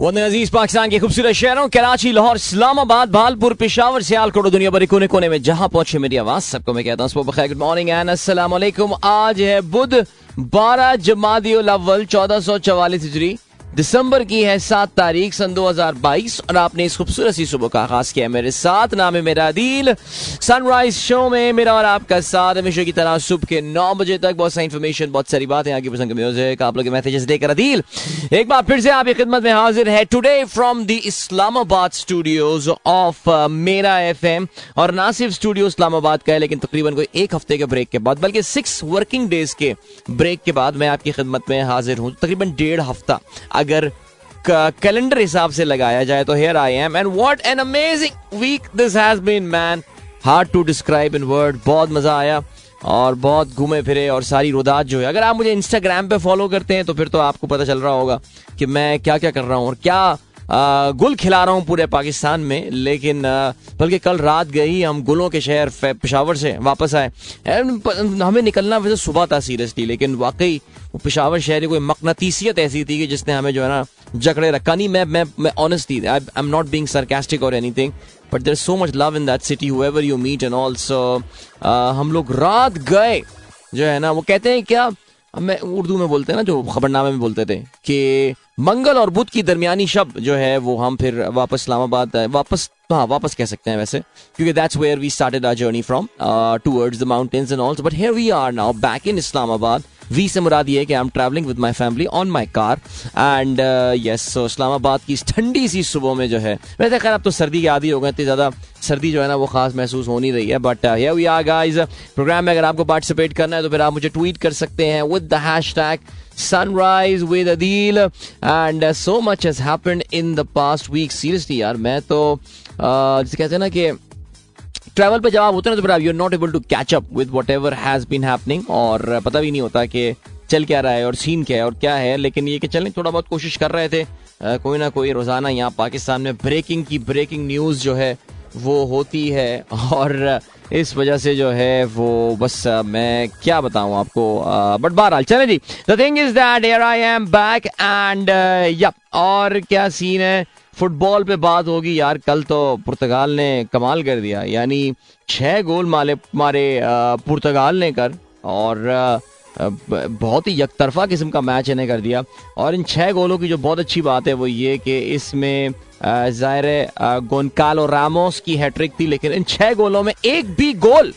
वतन अज़ीज़ पाकिस्तान के खूबसूरत शहरों, कराची, लाहौर, इस्लामाबाद, भालपुर, पिशावर, सियालकोट, दुनिया भर कोने कोने में जहाँ पहुँचे मेरी आवाज़, सबको मैं कहता हूँ गुड मॉर्निंग एंड अस्सलाम आज है बुध 12 जमादी अव्वल, चौदह सौ चवालीस हिजरी। दिसंबर की है सात तारीख, सन 2022 और आपने इस खूबसूरत सी सुबह का आगाज़ किया मेरे साथ। नाम है मेरा दिल सनराइज शो में मेरा और आपका साथ हमेशा की तरह सुबह के नौ बजे तक। बहुत सारी इन्फॉर्मेशन बहुत सारी बातें, आगे पसंद म्यूज़िक आप लोग मैसेजेस देकर अदील एक बार फिर से आपकी खिदमत में हाजिर है today from the Islamabad studios of Mera FM और ना सिर्फ़ स्टूडियो इस्लामाबाद का है, लेकिन तकरीबन कोई एक हफ़्ते के ब्रेक के बाद, बल्कि सिक्स वर्किंग डेज़ के ब्रेक के बाद मैं आपकी खिदमत में हाजिर हूँ। तकरीबन डेढ़ हफ़्ता। अगर कैलेंडर हिसाब से लगाया जाए तो here I am and what an amazing week this has been man hard to describe in word बहुत मज़ा आया और बहुत घूमे फिरे और सारी रुदात जो है। अगर आप मुझे इंस्टाग्राम पे फॉलो करते हैं तो फिर तो आपको पता चल रहा होगा कि मैं क्या क्या कर रहा हूँ और क्या गुल खिला रहा हूँ पूरे पाकिस्तान में। लेकिन बल्कि कल रात गई, हम गुलों के शहर पेशावर से वापस आए। हमें निकलना वैसे सुबह था सीरियसली लेकिन वाकई वो पेशावर शहर की कोई मकनतीसियत ऐसी थी कि जिसने हमें जो है ना जकड़े रखा। नहीं, मैं मैं मैं ऑनेस्ट थी I am not being sarcastic और anything but there so much love in that city wherever you meet and also हम लोग रात गए, जो है ना, वो कहते हैं, क्या? मैं उर्दू में बोलते हैं ना, जो खबरनामे में बोलते थे, कि मंगल और बुध की दरमियानी शब जो है, वो हम फिर वापस इस्लामाबाद, वापस हाँ वापस कह सकते हैं वैसे, क्योंकि that's where we started our journey from towards the mountains and also but here we are now back in Islamabad we से मुराद ये कि I am travelling with my family on my car and yes so Islamabad की ठंडी सी सुबह में जो है वैसे खैर अब तो सर्दी के आदि हो गए इतनी ज़्यादा सर्दी जो है ना वो खास महसूस हो नहीं रही है but we are guys programme में अगर आपको पार्टिसिपेट करना है तो फिर आप मुझे ट्वीट कर सकते हैं with the hashtag with Adil. And uh, so much has happened in the past week. Seriously यार मैं तो uh, जैसे कहते हैं ना कि ट्रैवल पे जब आप होते हैं तो फिर you not able to catch up with whatever has been happening और पता भी नहीं होता कि चल क्या रहा है और सीन क्या है और क्या है लेकिन ये कि चलें थोड़ा बहुत कोशिश कर रहे थे। आ, कोई ना कोई रोज़ाना यहाँ पाकिस्तान में ब्रेकिंग की ब्रेकिंग न्यूज़ जो है वो होती है और इस वजह से जो है वो बस मैं क्या बताऊँ आपको बट बहरहाल चले जी। The thing is that I am back and या और क्या सीन है? फुटबॉल पे बात होगी। यार, कल तो पुर्तगाल ने कमाल कर दिया। यानी छह गोल मारे मारे पुर्तगाल ने कर और बहुत ही यकतरफा किस्म का मैच इन्हें कर दिया। और इन छह गोलों की जो बहुत अच्छी बात है वो ये कि इसमें ज़ाहिर गोनकालो रामोस की हैट्रिक थी, लेकिन इन छह गोलों में एक भी गोल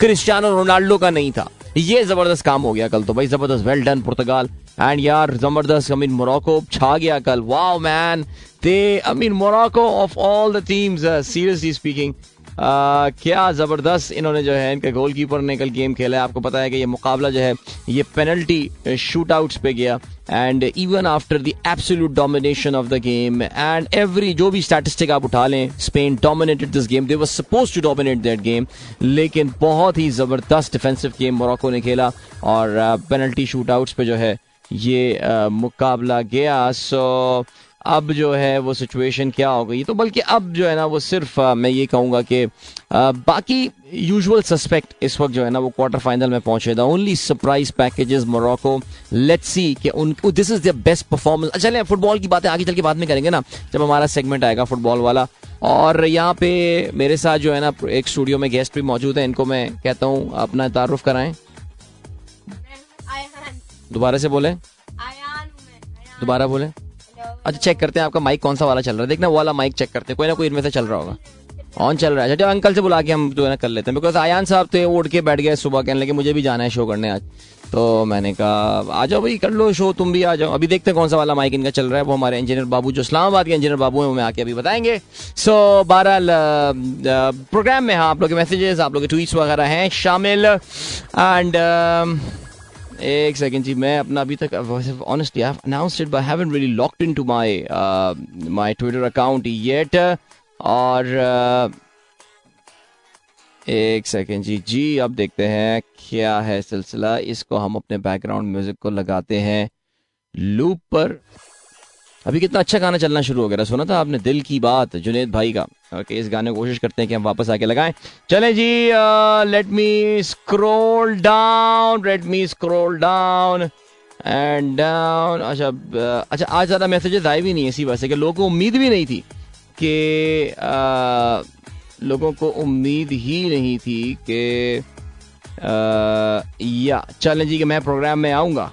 क्रिस्टियानो रोनाल्डो का नहीं था। ये ज़बरदस्त काम हो गया कल तो भाई। ज़बरदस्त वेल डन पुर्तगाल। एंड यार ज़बरदस्त अमीन मीन मोरक्को छा गया कल wow man they Amin mean Morocco of all the teams seriously speaking क्या ज़बरदस्त इन्होंने जो है इनके गोलकीपर ने कल गेम खेला है आपको पता है कि ये मुकाबला जो है ये पेनल्टी शूट आउट्स पे गया and even after the absolute domination of the game and every जो भी स्टैटिस्टिक आप उठा लें Spain dominated this game they was suppose to dominate that game लेकिन बहुत ही ज़बरदस्त डिफेंसिव गेम मोरक्को ने खेला और पेनल्टी शूट आउट्स पे जो है ये uh, मुकाबला गया। सो अब जो है वो सिचुएशन क्या हो गई? तो बल्कि अब जो है ना वो सिर्फ़ आ, मैं ये कहूँगा कि बाकी यूजुअल सस्पेक्ट इस वक्त जो है ना वो क्वार्टर फाइनल में पहुँचे the only surprise packages Morocco let's see कि उन this is the best performance चले फुटबॉल की बातें आगे चल के बाद में करेंगे ना जब हमारा सेगमेंट आएगा फुटबॉल वाला। और यहाँ पे मेरे साथ जो है ना एक स्टूडियो में गेस्ट भी मौजूद है। इनको मैं कहता हूँ अपना तारुफ कराएँ। दोबारा से बोले? दोबारा बोले? अच्छा चेक करते हैं आपका माइक कौन सा वाला चल रहा है। देखना वो वाला माइक चेक करते हैं। कोई ना कोई इनमें से चल रहा होगा। ऑन चल रहा है। अच्छा अंकल से बुला के हम जो है ना कर लेते हैं। बिकॉज़ आयान साहब थे उड़ के बैठ गए सुबह कहने लगे मुझे भी जाना है शो करने आज। तो मैंने कहा आ जाओ भाई कर लो शो तुम भी आ जाओ। अभी देखते हैं कौन सा वाला माइक इनका चल रहा है। वो हमारे इंजीनियर बाबू जो इस्लामाबाद के इंजीनियर बाबू हैं वो मैं आके अभी बताएँगे। सो so, बहरहाल प्रोग्राम में हाँ आप लोग के मैसेजेस आप लोग के ट्वीट्स वगैरह हैं शामिल। एंड एक सेकेंड जी मैं अपना अभी तक honestly I announced it but haven't really locked into my my Twitter account yet और uh, एक सेकेंड जी जी अब देखते हैं क्या है सिलसिला। इसको हम अपने बैकग्राउंड म्यूज़िक को लगाते हैं। लूप पर अभी कितना अच्छा गाना चलना शुरू हो गया सुना था आपने दिल की बात, जुनेद भाई का। ओके, इस गाने को कोशिश करते हैं कि हम वापस आके लगाएँ। चलें जी let me scroll down let me scroll down and down अच्छा अच्छा आज ज़्यादा मैसेजेस आए भी नहीं इसी वजह से कि लोगों को उम्मीद भी नहीं थी कि लोगों को उम्मीद ही नहीं थी कि या, चलें जी कि मैं प्रोग्राम में आऊँगा।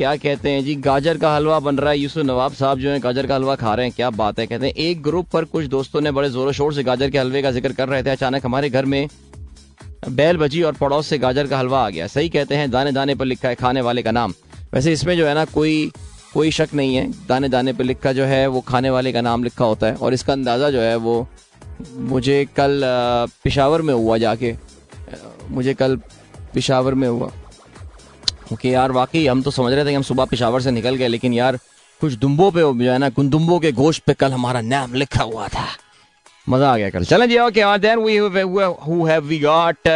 क्या कहते हैं जी? गाजर का हलवा बन रहा है यूसुफ नवाब साहब जो है, गाजर का हलवा खा रहे हैं, क्या बात है? कहते हैं, एक ग्रुप पर कुछ दोस्तों ने बड़े जोरों शोर से गाजर के हलवे का ज़िक्र कर रहे थे। अचानक हमारे घर में बैल बजी और पड़ोस से गाजर का हलवा आ गया। सही कहते हैं दाने दाने पर लिखा है, खाने वाले का नाम। वैसे इसमें जो है ना, कोई कोई शक नहीं है। दाने दाने पर लिखा जो है, वो खाने वाले का नाम लिखा होता है। और इसका अंदाज़ा जो है, वो मुझे कल पिशावर में हुआ जाके। मुझे कल पिशावर में हुआ। क्योंकि यार वाकई हम तो समझ रहे थे कि हम सुबह पिशावर से निकल गए, लेकिन यार कुछ दुम्बो पे जो है ना गुंदुम्बों के गोश्त पे कल हमारा नाम लिखा हुआ था। मज़ा आ गया कल। चलें जी okay then we have we got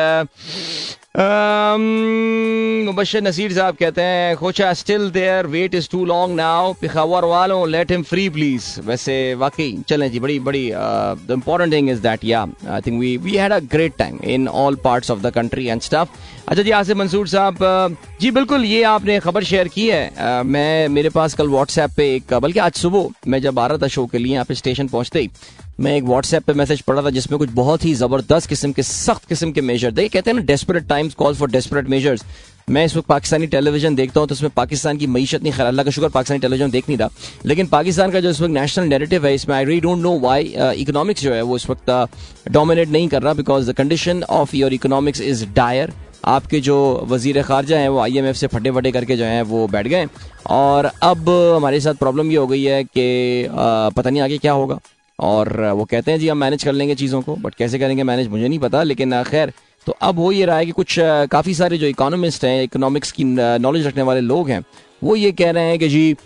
Mubashar Nasir साहब कहते हैं खोचा still there wait is too long now Peshawar वालों लेट हिम फ्री प्लीज़ वैसे वाकई चलें जी बड़ी बड़ी the important thing is that या I think we we had a great time in all parts of the country and stuff अच्छा जी आसिफ मंसूर साहब जी बिल्कुल ये आपने खबर शेयर की है. Uh, मैं मेरे पास कल व्हाट्सएप पे एक बल्कि आज सुबह मैं जब आ रहा था शो के लिए यहाँ पे स्टेशन पहुँचते ही मैं एक व्हाट्सएप पे मैसेज पढ़ा था जिसमें कुछ बहुत ही ज़बरदस्त किस्म के, सख्त किस्म के मेजर देखिए कहते हैं ना desperate times call for desperate measures मैं इस वक्त पाकिस्तानी टेलीविज़न देखता हूँ तो उसमें पाकिस्तान की मीशत नहीं, खैर, अल्लाह का शुक्र, पाकिस्तानी टेलीविज़न देख नहीं रहा। लेकिन पाकिस्तान का जो इस वक्त नेशनल नेरेटिव है, इसमें आई री डोंट नो वाई इकोनॉमिक्स जो है वो इस वक्त डोमिनेट नहीं कर रहा because the condition of your economics is dire आपके जो वज़ीर खारजा हैं, वो आई एम एफ़ से फटे फटे करके जो हैं, वो बैठ गए और अब हमारे साथ प्रॉब्लम ये हो गई है कि पता नहीं आगे क्या होगा। और वो कहते हैं जी हम मैनेज कर लेंगे चीज़ों को बट कैसे करेंगे मैनेज मुझे नहीं पता लेकिन खैर तो अब हो ये रहा है कि कुछ काफ़ी सारे जो इकोनॉमिस्ट हैं इकोनॉमिक्स की नॉलेज रखने वाले लोग हैं वो ये कह रहे हैं कि जी आ,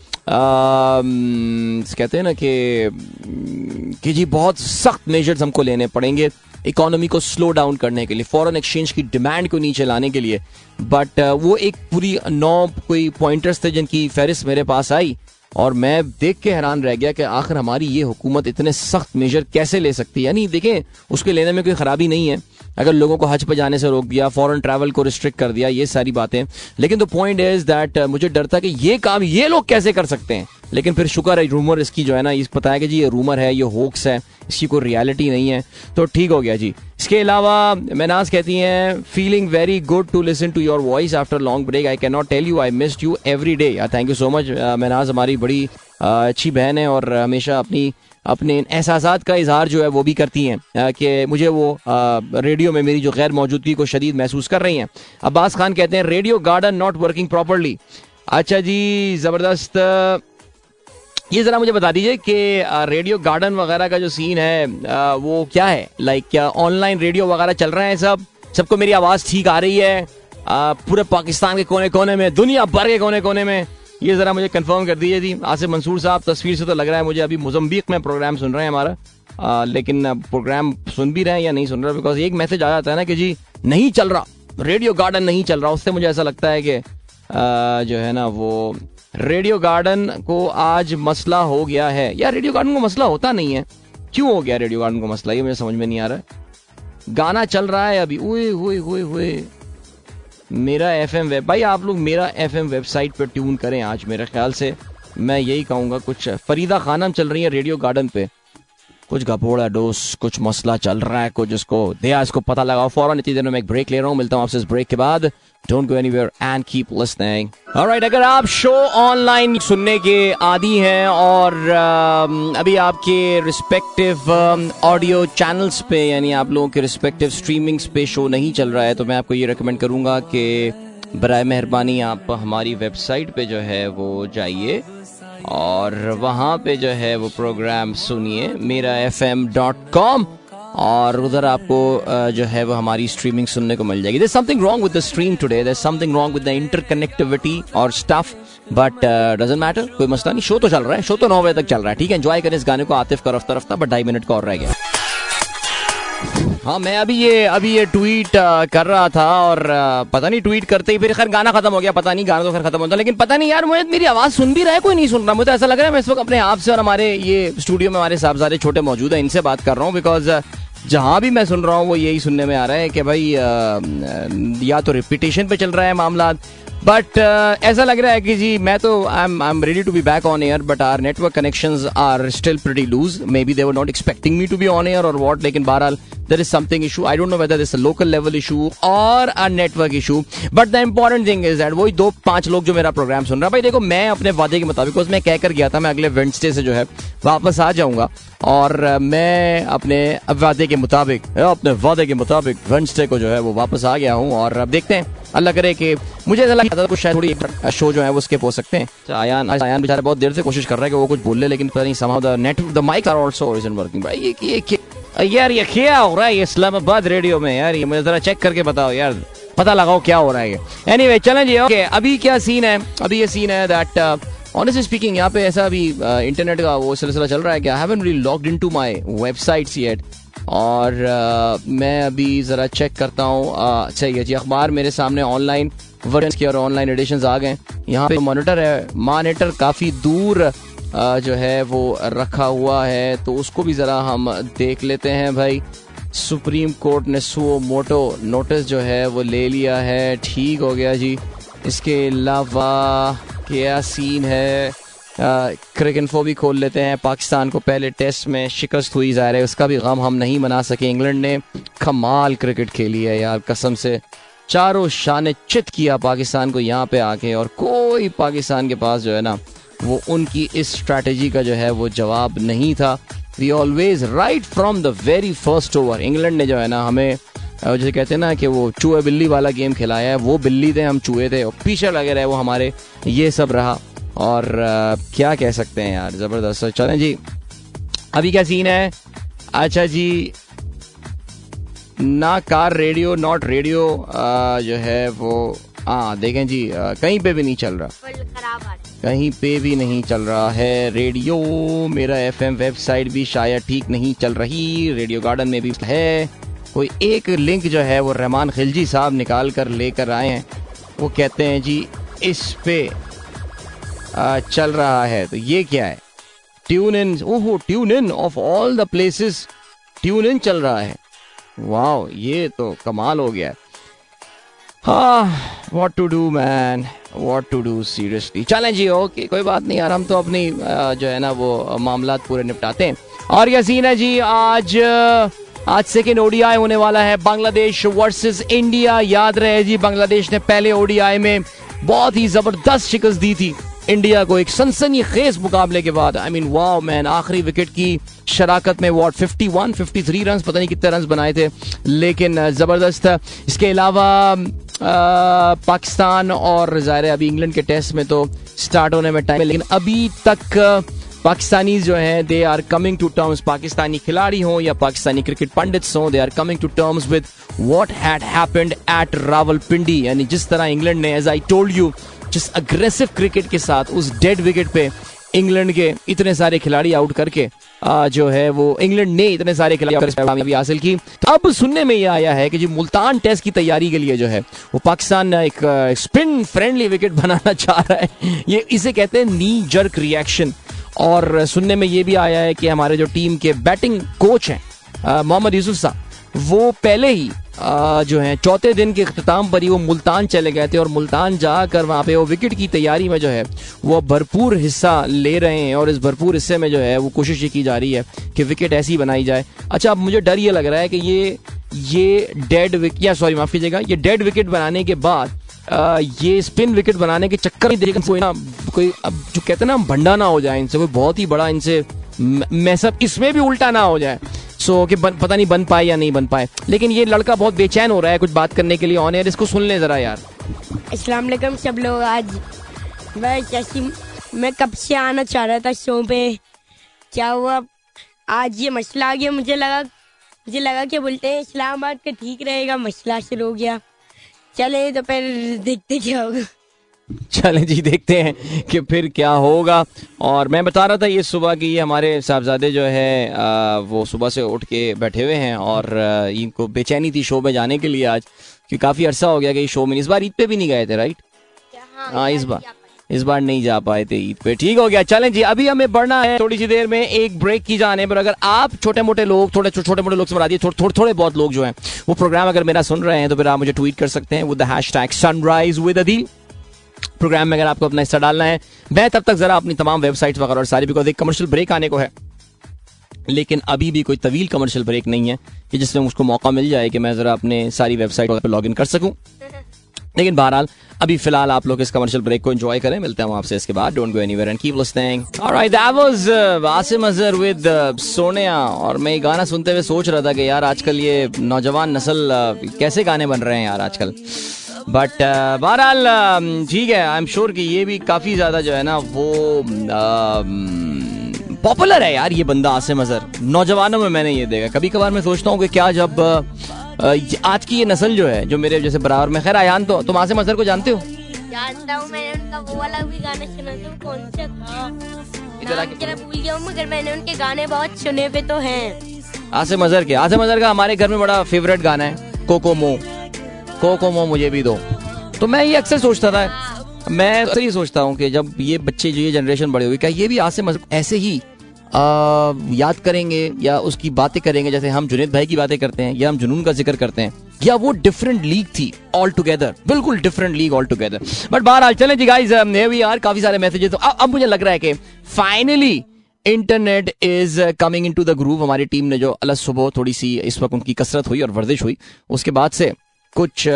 कहते हैं ना कि कि जी बहुत सख्त मेजर्स हमको लेने पड़ेंगे इकोनॉमी को स्लो डाउन करने के लिए फॉरेन एक्सचेंज की डिमांड को नीचे लाने के लिए बट वो एक पूरी नौ कोई पॉइंटर्स थे जिनकी फहरिस्त मेरे पास आई और मैं देख के हैरान रह गया कि आखिर हमारी ये हुकूमत इतने सख्त मेजर कैसे ले सकती है? यानी देखें, उसके लेने में कोई खराबी नहीं है। अगर लोगों को हज पर जाने से रोक दिया फॉरेन ट्रैवल को रिस्ट्रिक्ट कर दिया, ये सारी बातें। लेकिन द पॉइंट इज़ दैट मुझे डर था कि ये काम ये लोग कैसे कर सकते हैं? लेकिन फिर शुक्र है रूमर इसकी जो है ना इस पता है कि जी ये रूमर है ये होक्स है इसकी कोई रियलिटी नहीं है तो ठीक हो गया जी। इसके अलावा मैनाज कहती हैं feeling very good to listen to your voice after long break I can not tell you I miss you every day thank you so much Mahnaz हमारी बड़ी uh, अच्छी बहन है और हमेशा अपनी अपने एहसास का इजहार जो है वो भी करती हैं uh, कि मुझे वो रेडियो uh, में मेरी जो गैर मौजूदगी को शदीद महसूस कर रही हैं। अब्बास खान कहते हैं radio garden not working properly अच्छा जी ज़बरदस्त ये जरा मुझे बता दीजिए कि रेडियो गार्डन वगैरह का जो सीन है वो क्या है? लाइक क्या ऑनलाइन रेडियो वगैरह चल रहे हैं सब? सबको मेरी आवाज़ ठीक आ रही है? पूरे पाकिस्तान के कोने कोने में दुनिया भर के कोने कोने में? ये जरा मुझे कंफर्म कर दीजिए जी। आसिफ मंसूर साहब तस्वीर से तो लग रहा है मुझे अभी मोजम्बिक में प्रोग्राम सुन रहे हैं हमारा। आ, लेकिन प्रोग्राम सुन भी रहे हैं या नहीं सुन रहे बिकॉज़ एक मैसेज आ जाता है ना कि जी नहीं चल रहा। रेडियो गार्डन नहीं चल रहा। उससे मुझे ऐसा लगता है कि जो है ना वो रेडियो गार्डन को आज मसला हो गया है। या रेडियो गार्डन को मसला होता नहीं है। क्यों हो गया रेडियो गार्डन को मसला? ये मुझे समझ में नहीं आ रहा। है गाना चल रहा है अभी। ओए हुए हुए हुए मेरा एफ़ एम वेब भाई, आप लोग मेरा एफ़ एम वेबसाइट पर ट्यून करें आज मेरे ख्याल से। मैं यही कहूँगा, कुछ फरीदा खानम चल रही है रेडियो गार्डन पे। कुछ गपोड़ा डोस कुछ मसला चल रहा है कुछ उसको दिया इसको पता लगाओ। फ़ौरन इतनी देर में एक ब्रेक ले रहा हूँ मिलता हूँ आपसे इस ब्रेक के बाद। Don't go anywhere and keep listening alright अगर आप शो ऑनलाइन सुनने के आदि हैं और uh, अभी आपके रिस्पेक्टिव ऑडियो चैनल्स पे यानी आप लोगों के रिस्पेक्टिव स्ट्रीमिंग्स पे शो नहीं चल रहा है तो मैं आपको ये रिकमेंड करूँगा कि बर मेहरबानी आप हमारी वेबसाइट पे जो है वो जाइए। और वहाँ पे जो है वो प्रोग्राम सुनिए, मेरा एफ़ एम डॉट कॉम और उधर आपको जो है वो हमारी स्ट्रीमिंग सुनने को मिल जाएगी। Something wrong with the stream today there something wrong with the interconnectivity और स्टफ़ बट डजेंट मैटर कोई मसला नहीं। शो तो चल रहा है शो तो नौ बजे तक चल रहा है, ठीक है? एंजॉय करें इस गाने को, आतिफ का रफ्ता रफ्ता बट ढाई मिनट का और रह गया। हाँ मैं अभी ये अभी ये ट्वीट कर रहा था और पता नहीं ट्वीट करते ही फिर खैर गाना खत्म हो गया, पता नहीं गाना तो खैर खत्म होता, लेकिन पता नहीं यार मुझे मेरी आवाज़ सुन भी रहा है, कोई नहीं सुन रहा, मुझे तो ऐसा लग रहा है मैं इस वक्त अपने आप से और हमारे ये स्टूडियो में हमारे साहबजादे छोटे मौजूद है, इनसे बात कर रहा हूँ बिकॉज़ जहाँ भी मैं सुन रहा हूँ वो यही सुनने में आ रहा है कि भाई या तो रिपीटेशन पे चल रहा है मामला बट uh, ऐसा लग रहा है कि जी मैं तो I am I am ready to be back on air but our network connections are still pretty loose maybe they were not expecting me to be on air और वॉट लेकिन बहरहाल there is something issue I don't know whether this local level issue और a network issue but the important thing is that वही दो पाँच लोग जो मेरा प्रोग्राम सुन रहा है। भाई देखो मैं अपने वादे के मुताबिक मैं कह कर गया था मैं अगले वेंसडे से जो है वापस आ जाऊँगा। और मैं अपने वादे के मुताबिक अपने वादे के मुताबिक वेंसडे को जो है वो वापस आ गया हूँ। और अब देखते हैं। अल्लाह करे कि मुझे ऐसा लगता था कुछ शायद थोड़ी शो जो है वो स्किप हो सकते हैं। तो आयान आयान बेचारे बहुत देर से कोशिश कर रहा है कि वो कुछ बोल ले लेकिन पता नहीं somehow the net the mic are also isn't working भाई ये ये यार ये क्या हो रहा है? इस्लामाबाद रेडियो में यार ये मुझे जरा चेक करके बताओ यार। पता लगाओ क्या हो रहा है ये। एनीवे चलें जी ओके अभी क्या सीन है? अभी ये सीन है दैट ऑनेस्टली स्पीकिंग यहाँ पे ऐसा अभी इंटरनेट का वो सिलसिला चल रहा है कि I haven't really logged into my websites yet और uh, मैं अभी ज़रा चेक करता हूँ। अच्छा ये जी अखबार मेरे सामने ऑनलाइन वर्जन के और ऑनलाइन एडिशन आ गए यहाँ पे मॉनिटर है। मॉनिटर काफ़ी दूर uh, जो है वो रखा हुआ है तो उसको भी ज़रा हम देख लेते हैं भाई। सुप्रीम कोर्ट ने सो मोटो नोटिस जो है वो ले लिया है। ठीक हो गया जी। इसके अलावा क्या सीन है? क्रिक इन्फो भी खोल लेते हैं। पाकिस्तान को पहले टेस्ट में शिकस्त हुई जा रही है उसका भी गम हम नहीं मना सके। इंग्लैंड ने कमाल क्रिकेट खेली है यार, कसम से। चारों शान चित किया पाकिस्तान को यहाँ पे आके, और कोई पाकिस्तान के पास जो है ना, वो उनकी इस स्ट्रैटेजी का जो है वो जवाब नहीं था। We always right from the very first over England ने जो है ना, हमें जैसे कहते हैं ना कि वो चूहे बिल्ली वाला गेम खिलाया है, वो बिल्ली थे, हम चूहे थे, और पीछे लगे रहे, वो हमारे, ये सब रहा। और आ, क्या कह सकते हैं यार ज़बरदस्त। चलें जी अभी क्या सीन है? अच्छा जी ना कार रेडियो नॉट रेडियो जो है वो हाँ देखें जी आ, कहीं पे भी नहीं चल रहा। कहीं पे भी नहीं चल रहा है रेडियो मेरा एफएम वेबसाइट भी शायद ठीक नहीं चल रही। रेडियो गार्डन में भी है। कोई एक लिंक जो है वो रहमान खिलजी साहब निकाल कर लेकर आए हैं। वो कहते हैं जी इस पे चल रहा है। तो ये क्या है? ट्यून इन ओहो tune in of all the places tune in चल रहा है। वाह ये तो कमाल हो गया। हाँ what to do man what to do seriously चलें जी ओके कोई बात नहीं यार, हम तो अपनी जो है ना, वो मामला पूरे निपटाते हैं। और यह सीन है जी, आज आज सेकेंड ओडीआई होने वाला है। बांग्लादेश वर्सेस इंडिया याद रहे जी, बांग्लादेश ने पहले ओडीआई में बहुत ही ज़बरदस्त शिकस्त दी थी। इंडिया को एक सनसनी खेज मुकाबले के बाद आई मीन वाओ मैन आखिरी विकेट की शराकत में वॉट 51 53 रन पता नहीं कितने रन बनाए थे, लेकिन ज़बरदस्त। इसके अलावा पाकिस्तान और ज़ाहिर अभी इंग्लैंड के टेस्ट में तो स्टार्ट होने में टाइम है, लेकिन अभी तक पाकिस्तानी जो है they are coming to terms Pakistani खिलाड़ी हो या पाकिस्तानी क्रिकेट पंडित्स हो they are coming to terms with what had happened at Rawalpindi. यानी जिस तरह इंग्लैंड ने एज आई टोल्ड यू जिस अग्रेसिव क्रिकेट के साथ उस डेड विकेट पे इंग्लैंड के इतने सारे खिलाड़ी आउट करके आ, जो है वो इंग्लैंड ने इतने सारे खिलाड़ी हासिल की। तो अब सुनने में यह आया है कि जो मुल्तान टेस्ट की तैयारी के लिए जो है वो पाकिस्तान एक स्पिन फ्रेंडली विकेट बनाना चाह रहा है। ये इसे कहते हैं नी जर्क रिएक्शन और सुनने में ये भी आया है कि हमारे जो टीम के बैटिंग कोच हैं मोहम्मद यूसुफ साहब वो पहले ही जो है, चौथे दिन के अख्ताम पर ही वो मुल्तान चले गए थे और मुल्तान जाकर वहाँ पे वो विकेट की तैयारी में जो है, वो भरपूर हिस्सा ले रहे हैं और इस भरपूर हिस्से में जो है, वो कोशिश की जा रही है कि विकेट ऐसी बनाई जाए। अच्छा अब मुझे डर ये लग रहा है कि ये ये डेड विकेट या सॉरी, माफ़ कीजिएगा, ये डेड विकेट बनाने के बाद ये स्पिन विकेट बनाने के चक्कर में देखा, कोई ना, कोई, अब जो कहते हैं ना भंडा ना हो जाए इनसे, कोई बहुत ही बड़ा इनसे मैसअप इसमें भी उल्टा ना हो जाए। सो कि बन, पता नहीं बन पाए या नहीं बन पाए। लेकिन ये लड़का बहुत बेचैन हो रहा है कुछ बात करने के लिए ऑन एयर इसको सुन ले जरा यार। अस्सलाम सब लोग आज। मैं जैसी मैं कब से आना चाह रहा था शो पे? क्या हुआ? आज ये मसला आ गया मुझे लगा मुझे लगा कि बोलते हैं इस्लामाबाद का ठीक रहेगा मसला शुरू हो गया। चले तो फिर देखते क्या होगा। चलें जी देखते हैं कि फिर क्या होगा। और मैं बता रहा था ये सुबह की ये हमारे साहबजादे जो है आ, वो सुबह से उठ के बैठे हुए हैं और इनको बेचैनी थी शो में जाने के लिए आज क्योंकि काफ़ी अरसा हो गया कि शो में इस बार ईद पे भी नहीं गए थे राइट हाँ, हाँ इस बार इस बार नहीं जा पाए थे ईद पे। ठीक हो गया चलें जी अभी हमें बढ़ना है थोड़ी सी देर में एक ब्रेक की जाने पर अगर आप छोटे मोटे लोग थोड़े छोटे मोटे लोग से बता दिए थोड़े थोड़े थोड़े बहुत लोग जो हैं वो प्रोग्राम अगर मेरा सुन रहे हैं तो फिर आप मुझे ट्वीट कर सकते हैं with the hashtag sunrise with Adeel programme में अगर आपको अपना हिस्सा डालना है मैं तब तक जरा अपनी तमाम वेबसाइट वगैरह और सारी बिकॉज़ एक कमर्शियल ब्रेक आने को है। लेकिन अभी भी कोई तवील कमर्शियल ब्रेक नहीं है कि जिसमें मुझको मौका मिल जाए कि मैं जरा अपने सारी वेबसाइट पर लॉग कर सकूँ। लेकिन बहरहाल अभी फ़िलहाल आप लोग इस कमर्शियल ब्रेक को एंजॉय करें। मिलते हैं आपसे इसके बाद। Don't go anywhere and keep listening alright that was Asim Azhar with Sonia और मैं ये गाना सुनते हुए सोच रहा था कि यार आजकल ये नौजवान नस्ल uh, कैसे गाने बन रहे हैं यार आजकल? बट uh, बहरहाल um, ठीक है आई एम श्योर कि ये भी काफ़ी ज़्यादा जो है ना वो पॉपुलर um, है यार ये बंदा आसिम अजहर। नौजवानों में मैंने ये देखा। कभी कभार मैं सोचता हूँ कि क्या जब uh, आज की ये नस्ल जो है जो मेरे जैसे बराबर में खैर आयान तो तुम आसिम अजहर को जानते हो? जानता हूँ मैंने उनका वो वाला भी गाना सुना था कौन सा? था भूल गया मगर मैंने उनके गाने बहुत सुने पे तो हैं। आसिम अजहर के। आसिम अजहर का हमारे घर में बड़ा फेवरेट गाना है कोको मो कोको मो मुझे भी दो। तो मैं ये अक्सर सोचता था। मैं अक्सर ये सोचता हूँ कि जब ये बच्चे जो ये जनरेशन बड़े हुए क्या ये भी आसिम ऐसे ही आ, याद करेंगे या उसकी बातें करेंगे जैसे हम जुनेद भाई की बातें करते हैं या हम जुनून का ज़िक्र करते हैं या वो डिफरेंट लीग थी ऑल टुगेदर बिल्कुल different league all together but बहरहाल चले जी गाइस वी यार काफ़ी सारे मैसेजेस तो अब मुझे लग रहा है कि finally internet is coming into the group हमारी टीम ने जो अलग सुबह थोड़ी सी इस वक्त उनकी कसरत हुई और वर्जिश हुई। उसके बाद से कुछ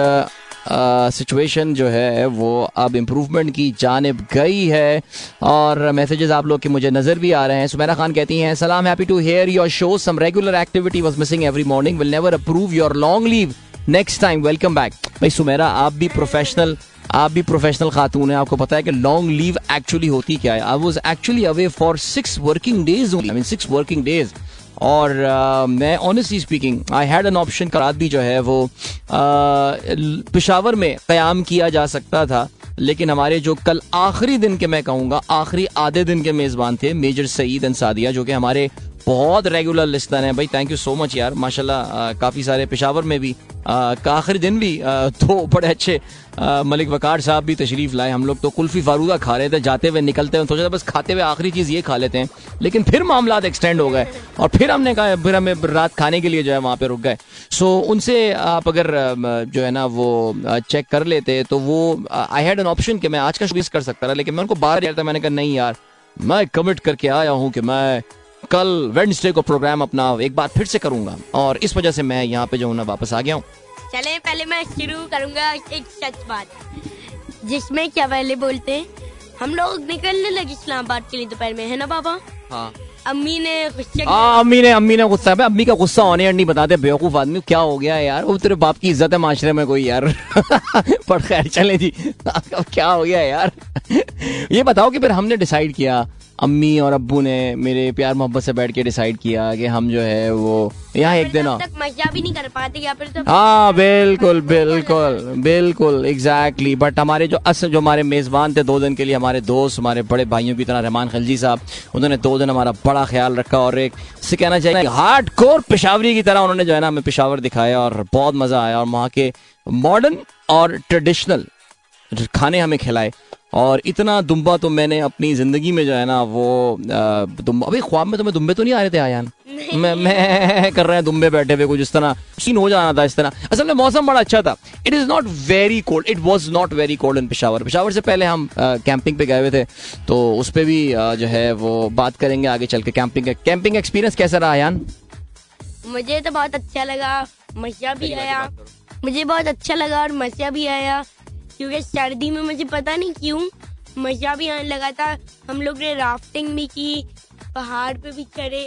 सिचुएशन जो है, वो अब इम्प्रूवमेंट की जानब गई है। और मैसेजेस आप लोग के मुझे नज़र भी आ रहे हैं। सुमेरा खान कहती हैं, सलाम happy to hear your show some regular activity was missing every morning will never approve your long leave next time welcome back भाई सुमेरा आप भी प्रोफेशनल आप भी प्रोफेशनल खातून है। आपको पता है कि लॉन्ग लीव एक्चुअली होती क्या है? I was actually away for six working days six working days और uh, मैं honestly speaking I had an option करात भी जो है वो पेशावर पिशावर में क्याम किया जा सकता था लेकिन हमारे जो कल आखिरी दिन के मैं कहूँगा आखिरी आधे दिन के मेज़बान थे मेजर सईद अंसादिया सादिया जो कि हमारे बहुत रेगुलर लिस्टन है भाई। थैंक यू सो मच यार। माशाल्लाह काफ़ी सारे पेशावर में भी का आखिरी दिन भी तो बड़े अच्छे मलिक वकार साहब भी तशरीफ़ लाए। हम लोग तो कुल्फी फारूदा खा रहे थे, जाते हुए निकलते हुए, सोचा था बस खाते हुए आखिरी चीज़ ये खा लेते हैं। लेकिन फिर मामला एक्सटेंड हो गए और फिर हमने कहा, फिर हमें रात खाने के लिए जो है वहाँ पे रुक गए। सो उनसे आप अगर जो है ना, वो चेक कर लेते तो वो आई हैड एन ऑप्शन कि मैं आज का शुरू कर सकता था, लेकिन मैं उनको बाहर था, मैंने कहा, नहीं यार, मैं कमिट करके आया हूँ कि मैं कल वेडनेसडे को प्रोग्राम अपना एक बार फिर से करूँगा और इस वजह से मैं यहाँ पे जो हूँ वापस आ गया हूँ। चले पहले मैं शुरू करूँगा एक सच बात जिसमें क्या पहले बोलते हैं हम लोग निकलने लगे इस्लामाबाद के लिए दोपहर में है ना बाबा? हाँ। अम्मी ने गुस्सा हाँ अम्मी ने अम्मी ने गुस्सा है अम्मी का गुस्सा होने नहीं बताते बेवकूफ़ आदमी क्या हो गया यार? वो तेरे बाप की इज़्ज़त है माशरे में कोई यार। पर खैर चले जी। क्या हो गया यार? ये बताओ कि फिर हमने डिसाइड किया अम्मी और अब्बू ने मेरे प्यार मोहब्बत से बैठ के डिसाइड किया कि हम जो है वो यहाँ एक दिन मज़ा भी नहीं कर पाते या फिर तो हाँ बिल्कुल बिल्कुल बिल्कुल एग्जैक्टली बट हमारे जो असल जो हमारे मेजबान थे दो दिन के लिए हमारे दोस्त हमारे बड़े भाइयों की तरह रहमान खलजी साहब उन्होंने दो दिन हमारा बड़ा ख्याल रखा और एक से कहना चाहिए हार्ड कोर पिशावरी की तरह उन्होंने जो है ना हमें पिशावर दिखाया और बहुत मज़ा आया और वहाँ के मॉडर्न और ट्रेडिशनल खाने हमें खिलाए। और इतना दुम्बा तो मैंने अपनी ज़िंदगी में जो है ना वो दुम्बा अभी ख्वाब में तो मैं दुम्बे तो नहीं आ रहे थे आयान मैं मैं कर रहे हैं दुम्बे बैठे हुए कुछ इस तरह। सीन हो जाना था इस तरह। असल में मौसम बड़ा अच्छा था। It is not very cold it was not very cold in Peshawar Peshawar से पहले हम कैंपिंग पे गए हुए थे। तो उस पर भी जो है वो बात करेंगे आगे चल के कैंपिंग का। कैंपिंग एक्सपीरियंस कैसा रहा आयान मुझे तो बहुत अच्छा लगा। मज़ा भी आया। मुझे बहुत अच्छा लगा और मज़ा भी आया। क्योंकि सर्दी में मुझे पता नहीं क्यों, मज़ा भी आने लगा था। हम लोग ने राफ्टिंग भी की, पहाड़ पे भी चढ़े,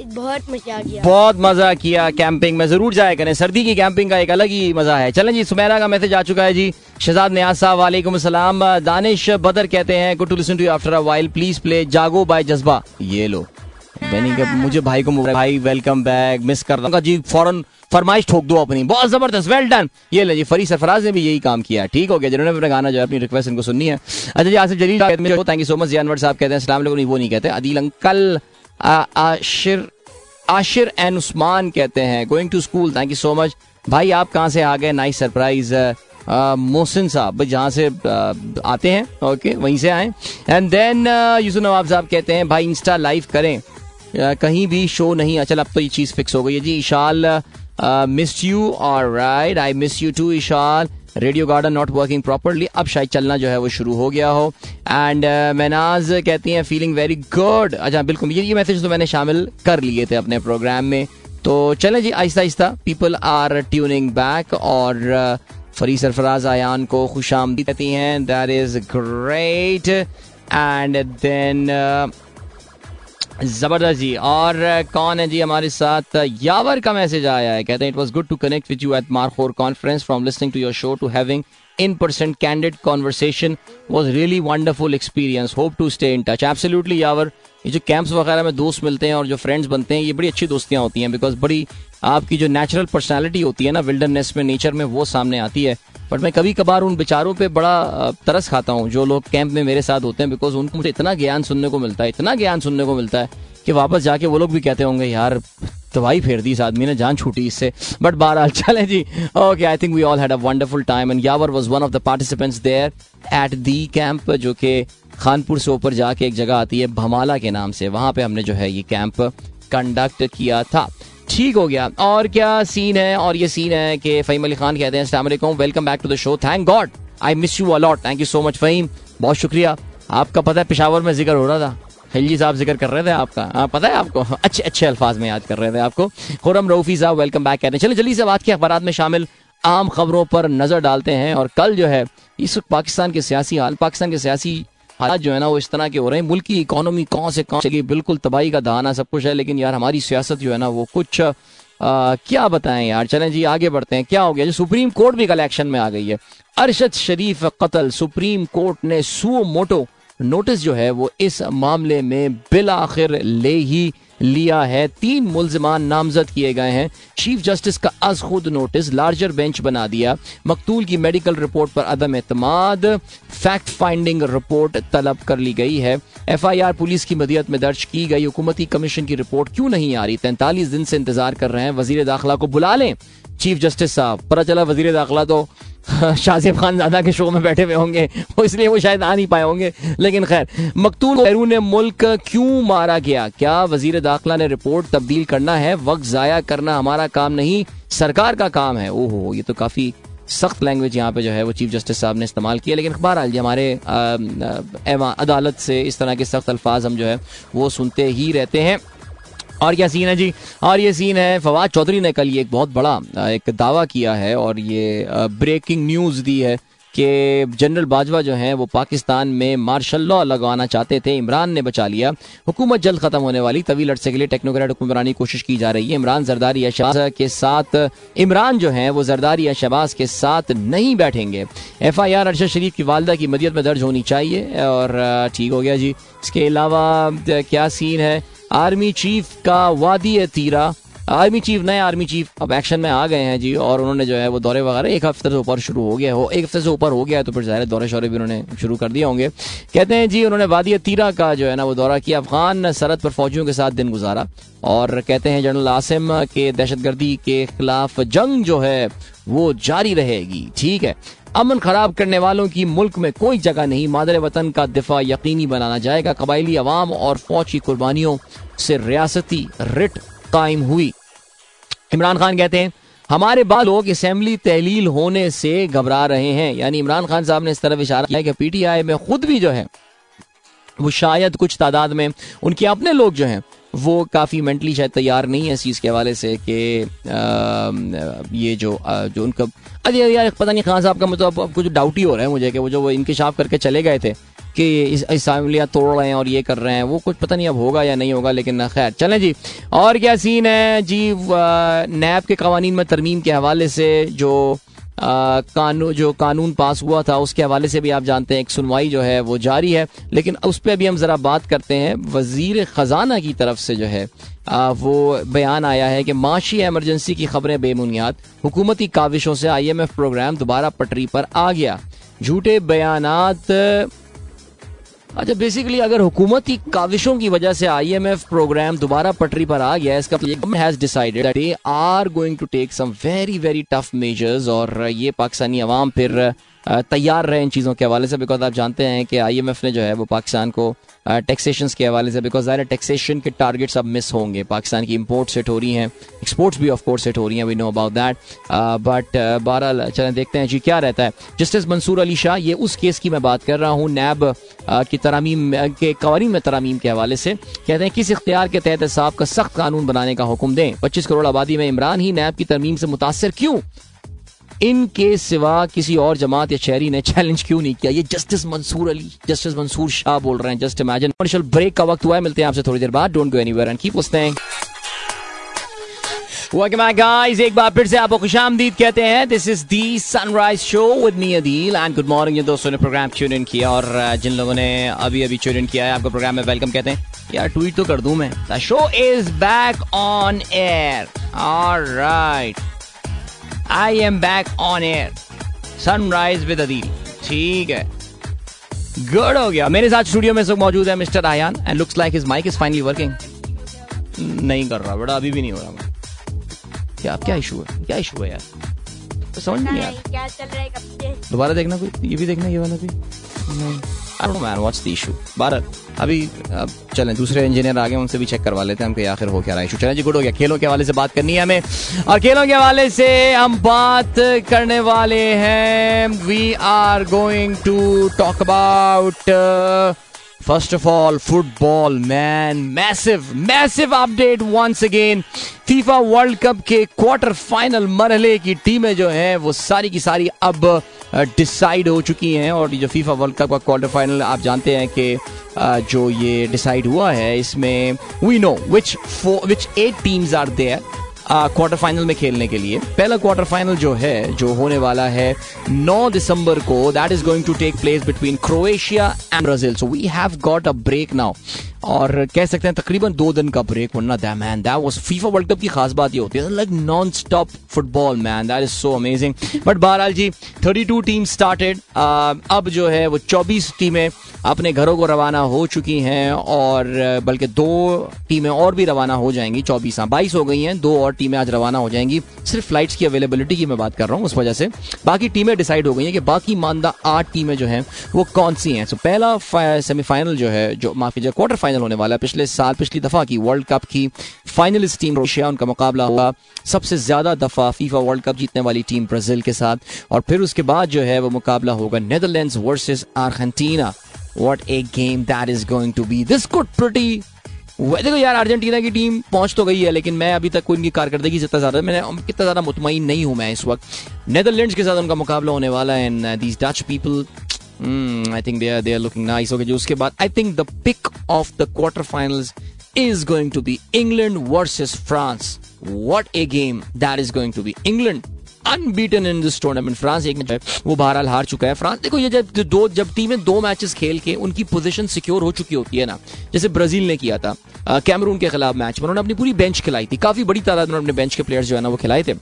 एक बहुत मज़ा किया। बहुत मज़ा किया कैंपिंग में, ज़रूर जाए करें। सर्दी की कैंपिंग का एक अलग ही मज़ा है। चलें जी, सुमेरा का मैसेज आ चुका है जी। शहजाद न्याज साहब, वालेकुम सलाम। दानिश बदर कहते हैं good to listen to after a while please play Jaago by Jazba. ये लो। मुझे भाई को भाई वेलकम बैक मिस कर रहा जी, फ़ौरन फरमाइश ठोक दो अपनी। बहुत ज़बरदस्त वेल डन ये ले जी फरी सरफराज ने भी यही काम किया ठीक हो गया। जिन्होंने अपना गाना जो है, अपनी रिक्वेस्ट इनको सुननी है। अच्छा जी, Asif Jalil thank you so much जानवर साहब कहते हैं सलाम नहीं, वो नहीं कहते। अदील अंकल आशिर आशिर एन उस्मान कहते हैं going to school thank you so much भाई, आप कहाँ से आ गए? नाइस सरप्राइज़ मोहसिन साहब जहाँ से आते हैं ओके वहीं से आए। एंड देन यूसुफ नवाब साहब कहते हैं, भाई इंस्टा लाइव करें। कहीं भी शो नहीं अच्छा अब तो ये चीज़ फिक्स हो गई है जी, इशाल मिस यू और right I miss you too Ishal radio garden not working properly अब शायद चलना जो है वो शुरू हो गया हो. एंड मैनाज कहती हैं फीलिंग वेरी गुड अच्छा बिल्कुल. ये ये मैसेज तो मैंने शामिल कर लिए थे अपने प्रोग्राम में. तो चलें जी, Aahista Aahista. People are tuning back और फरी सरफराज आयान को खुश आमदी कहती हैं that is great and then ज़बरदस्त। जी और कौन है जी हमारे साथ? यावर का मैसेज आया है। कहते हैं it was good to connect with you at Markhor conference from listening to your show to having in person candid conversation was really wonderful experience hope to stay in touch absolutely Yawar. ये जो camps वगैरह में दोस्त मिलते हैं और जो friends बनते हैं, ये बड़ी अच्छी दोस्तियाँ होती हैं बिकॉज़ बड़ी आपकी जो नेचुरल पर्सनैलिटी होती है ना विल्डरनेस में नेचर में, वो सामने आती है। बट मैं कभी कभार उन बेचारों पे बड़ा तरस खाता हूँ, जो लोग कैंप में मेरे साथ होते हैं बिकॉज़ उनको मुझे इतना ज्ञान सुनने को मिलता है, इतना ज्ञान सुनने को मिलता है कि वापस जाके वो लोग भी कहते होंगे, यार, तबाही फेर दी इस आदमी ने, जान छूटी इससे। बट बहरहाल, चले जी। Okay I think we all had a wonderful time and Yawar was one of the participants there at the camp जो कि खानपुर से ऊपर जाके एक जगह आती है, भमाला के नाम से। वहाँ पे हमने जो है ये कैंप कंडक्ट किया था। ठीक हो गया। और क्या सीन है? और ये सीन है कि फ़हीम अली खान कहते हैं welcome back to the show thank God I miss you a lot thank you so much Faheem. बहुत शुक्रिया। आपका पता है पिशावर में ज़िक्र हो रहा था। खिलजी साहब ज़िक्र कर रहे थे आपका। आ, हाँ, पता है आपको? अच्छे अच्छे अल्फाज में याद कर रहे थे आपको। खुरम रऊफी साहब वेलकम बैक कहते हैं। चलिए जल्दी से बात के अखबार में शामिल। आम खबरों पर नज़र डालते हैं। और कल जो है इस वक्त पाकिस्तान के सियासी हाल पाकिस्तान के सियासी हालात जो है ना वो इस तरह के हो रहे हैं। मुल्क की इकोनॉमी कौन से कौन चलिए बिल्कुल तबाही का दहाना सब कुछ है लेकिन यार हमारी सियासत जो है ना वो कुछ आ, क्या बताएँ यार? चलें जी आगे बढ़ते हैं। क्या हो गया? जो सुप्रीम कोर्ट भी कल एक्शन में आ गई है। अरशद शरीफ कत्ल। सुप्रीम कोर्ट ने सुओ मोटो नोटिस जो है वो इस मामले में बिल आखिर ले ही लिया है। तीन मुलजमान नामजद किए गए हैं। चीफ जस्टिस का अज खुद नोटिस, लार्जर बेंच बना दिया। मकतूल की मेडिकल रिपोर्ट पर अदम एतमाद। फैक्ट फाइंडिंग रिपोर्ट तलब कर ली गई है। एफ़ आई आर पुलिस की मदियत में दर्ज की गई। हुकूमती कमीशन की रिपोर्ट क्यों नहीं आ रही? तैंतालीस दिन से इंतज़ार कर रहे हैं। वज़ीर दाखिला को बुला लें। चीफ जस्टिस साहब, पता चला वज़ीर दाखिला तो शाजिब खान ज़्यादा के शो में बैठे हुए होंगे, वो इसलिए वो शायद आ नहीं पाए होंगे। लेकिन खैर, मकतूल बैरून मुल्क क्यों मारा गया? क्या वज़ीर दाखिला ने रिपोर्ट तब्दील करना है? वक्त जाया करना हमारा काम नहीं, सरकार का काम है? ओहो, ये तो काफ़ी सख्त लैंग्वेज यहाँ पे जो है वो चीफ जस्टिस साहब ने इस्तेमाल किया। लेकिन अखबार जी, हमारे अदालत से इस तरह के सख्त अल्फाज हम जो है वो सुनते ही रहते हैं। और क्या सीन है जी? और ये सीन है, फवाद चौधरी ने कल ये एक बहुत बड़ा एक दावा किया है और ये ब्रेकिंग न्यूज़ दी है कि जनरल बाजवा जो हैं, वो पाकिस्तान में मार्शल लॉ लगवाना चाहते थे। इमरान ने बचा लिया। हुकूमत जल्द खत्म होने वाली। तवील अरसे के लिए टेक्नोक्रेट हुक्मरानी कोशिश की जा रही है। इमरान जरदारी या शहबाज के साथ, इमरान जो है, वो जरदारी या शहबाज के साथ नहीं बैठेंगे। F I R Arshad Sharif की वालदा की मदियत में दर्ज होनी चाहिए। और ठीक हो गया जी। इसके अलावा क्या सीन है? आर्मी चीफ का वादी तीरा। आर्मी चीफ, नए आर्मी चीफ अब एक्शन में आ गए हैं जी, और उन्होंने जो है वो दौरे वगैरह एक हफ़्ते से ऊपर शुरू हो गया हो। एक हफ़्ते से ऊपर हो गया है तो फिर ज़ाहिर दौरे शौरे भी उन्होंने शुरू कर दिए होंगे। कहते हैं जी, उन्होंने वादी तीरा का जो है ना वो दौरा किया। अफगान सरहद पर फौजियों के साथ दिन गुजारा। और कहते हैं जनरल आसिम के दहशतगर्दी के खिलाफ जंग जो है वो जारी रहेगी। ठीक है। अमन खराब करने वालों की मुल्क में कोई जगह नहीं। मादर वतन का दिफा यकीनी बनाना जाएगा। कबायली अवाम और फौज की कुर्बानियों से रियासती रिट कायम हुई। इमरान खान कहते हैं, हमारे बाद लोग असम्बली तहलील होने से घबरा रहे हैं। यानी इमरान खान साहब ने इस तरफ़ इशारा किया कि पीटीआई में खुद भी जो है, वो शायद कुछ तादाद में उनके अपने लोग जो हैं वो काफ़ी मेंटली शायद तैयार नहीं है इस चीज़ के हवाले से कि ये जो जो उनका, अरे यार, पता नहीं खान साहब का मतलब अब कुछ डाउट ही हो रहा है मुझे कि वो जो वो इंकशाफ करके चले गए थे कि इस असम्बलियाँ तोड़ रहे हैं और ये कर रहे हैं, वो कुछ पता नहीं अब होगा या नहीं होगा, लेकिन खैर, चलें जी। और क्या सीन है? जी नैब के कवानीन में तरमीम के हवाले से जो कानून जो कानून पास हुआ था उसके हवाले से भी आप जानते हैं एक सुनवाई जो है वो जारी है। लेकिन उस पर भी हम ज़रा बात करते हैं। वज़ीर ख़जाना की तरफ़ से जो है आ, वो बयान आया है कि माशी एमरजेंसी की खबरें बेबुनियाद। हुकूमती काविशों से आई एम एफ़ प्रोग्राम दोबारा पटरी पर आ गया। झूठे बयानात अच्छा बेसिकली अगर हुकूमत की काविशों की वजह से आईएमएफ प्रोग्राम दोबारा पटरी पर आ गया इसका has decided they are going to take some very very tough measures और ये पाकिस्तानी अवाम फिर तैयार रहे इन चीज़ों के हवाले से बिकॉज़ आप जानते हैं कि आईएमएफ ने जो है वो पाकिस्तान को टैक्सेशन के हवाले से बिकॉज़ ज़ाहिर टैक्सेशन के टारगेट्स अब मिस होंगे। पाकिस्तान की इम्पोर्ट सेट हो रही हैं एक्सपोर्ट्स भी ऑफ़ कोर्स सेट हो रही हैं we know about that but बहरहाल, चलें, देखते हैं जी, क्या रहता है। जस्टिस मंसूर अली शाह ये उस केस की मैं बात कर रहा हूँ नैब की तरामीम के कवानी में तरामीम के हवाले से। कहते हैं, किस इख्तियार के तहत साहब का सख्त कानून बनाने का हुक्म दें? पच्चीस करोड़ आबादी में इमरान ही नैब की तरमीम से मुतासर क्यों? इनके सिवा किसी और जमात या शहरी ने चैलेंज क्यों नहीं किया? ये जस्टिस मंसूर अली जस्टिस मंसूर शाह बोल रहे हैं जस्ट इमेजिन कमर्शियल ब्रेक का वक्त हुआ है मिलते हैं आपसे थोड़ी देर बाद। Don't go anywhere and keep listening Welcome back, guys. एक बार फिर से आपको खुशामदीद कहते हैं। This is the sunrise show with me Adeel and good morning ये दोस्तों ने प्रोग्राम ट्यून इन किया और जिन लोगों ने अभी अभी ट्यून इन किया है आपको प्रोग्राम में वेलकम कहते हैं। यार ट्वीट तो कर दूँ मैं। The show is back on air alright I am back on air sunrise with Adeel ठीक है। गुड हो गया। मेरे साथ स्टूडियो में सब मौजूद है mister Ayan and looks like his mic is finally working नहीं कर रहा बड़ा अभी भी नहीं हो रहा। क्या क्या इशू है? क्या इशू है यार? समझ नहीं यार दोबारा देखना कोई? ये भी देखना ये वाला भी? नहीं। I man what's the issue बारह अभी, अब चलें, दूसरे इंजीनियर आगे, उनसे भी चेक करवा लेते हैं हम आखिर हो क्या रहा इशू चलें, जी गुड हो गया। खेलों के हवाले से बात करनी है हमें। और खेलों के हवाले से हम बात करने वाले हैं। We are going to talk about First of all, football, man. Massive, massive update once again. FIFA World Cup के क्वार्टर फाइनल मरहले की टीमें जो हैं वो सारी की सारी अब डिसाइड हो चुकी हैं और जो फीफा वर्ल्ड कप का क्वार्टर फाइनल आप जानते हैं कि जो ये डिसाइड हुआ है इसमें we know which which eight teams are there quarter final में खेलने के लिए। पहला क्वार्टर फाइनल जो है, जो होने वाला है 9 दिसंबर को that is going to take place between Croatia and Brazil so we have got a break now और कह सकते हैं तकरीबन दो दिन का ब्रेक वरना that man that was FIFA World Cup की खास बात ये होती है like non stop football man that is so amazing but बहरहाल जी 32 टीम स्टार्टेड अब जो है वो 24 टीमें अपने घरों को रवाना हो चुकी हैं और बल्कि दो टीमें और भी रवाना हो जाएँगी चौबीस हाँ बाईस हो गई हैं, दो और टीमें आज रवाना हो जाएँगी। सिर्फ़ फ्लाइट्स की अवेलेबिलिटी की मैं बात कर रहा हूँ उस वजह से। बाकी टीमें डिसाइड हो गई हैं कि बाकी मानदा आठ टीमें जो हैं वो कौन सी हैं? सो पहला सेमीफाइनल जो है, जो माफ़ी कीजिए क्वार्टर फाइनल होने वाला है। पिछले साल, पिछली दफ़ा की वर्ल्ड कप की फाइनलिस्ट टीम रोशिया उनका मुकाबला हुआ। सबसे ज़्यादा दफ़ा फीफा वर्ल्ड कप जीतने वाली टीम ब्राज़ील के साथ। और फिर उसके बाद जो है, वो मुकाबला होगा Netherlands versus Argentina what a game that is going to be this good pretty देखो यार अर्जेंटीना की टीम पहुँच तो गई है, लेकिन मैं अभी तक कोई इनकी कारकर्दगी से इतना ज़्यादा, मैंने कितना ज़्यादा मुतमिन नहीं हूँ मैं इस वक्त। नेदरलैंड्स के साथ उनका मुकाबला होने वाला है and these Dutch people I think they are they are looking nice okay जो उसके बाद I think the pick of the quarter finals is going to be England versus France. What a game that is going to be. England unbeaten in this tournament France एक match वो बहरहाल हार चुका है। France देखो, ये जब दो, जब टीमें दो मैचेस खेल के उनकी पोजीशन सिक्योर हो चुकी होती है ना, जैसे ब्राज़ील ने किया था कैमरून के खिलाफ मैच में, उन्होंने अपनी पूरी बेंच खिलाई थी। काफ़ी बड़ी तादाद में अपने बेंच के प्लेयर्स जो है ना, वो खिलाए थे।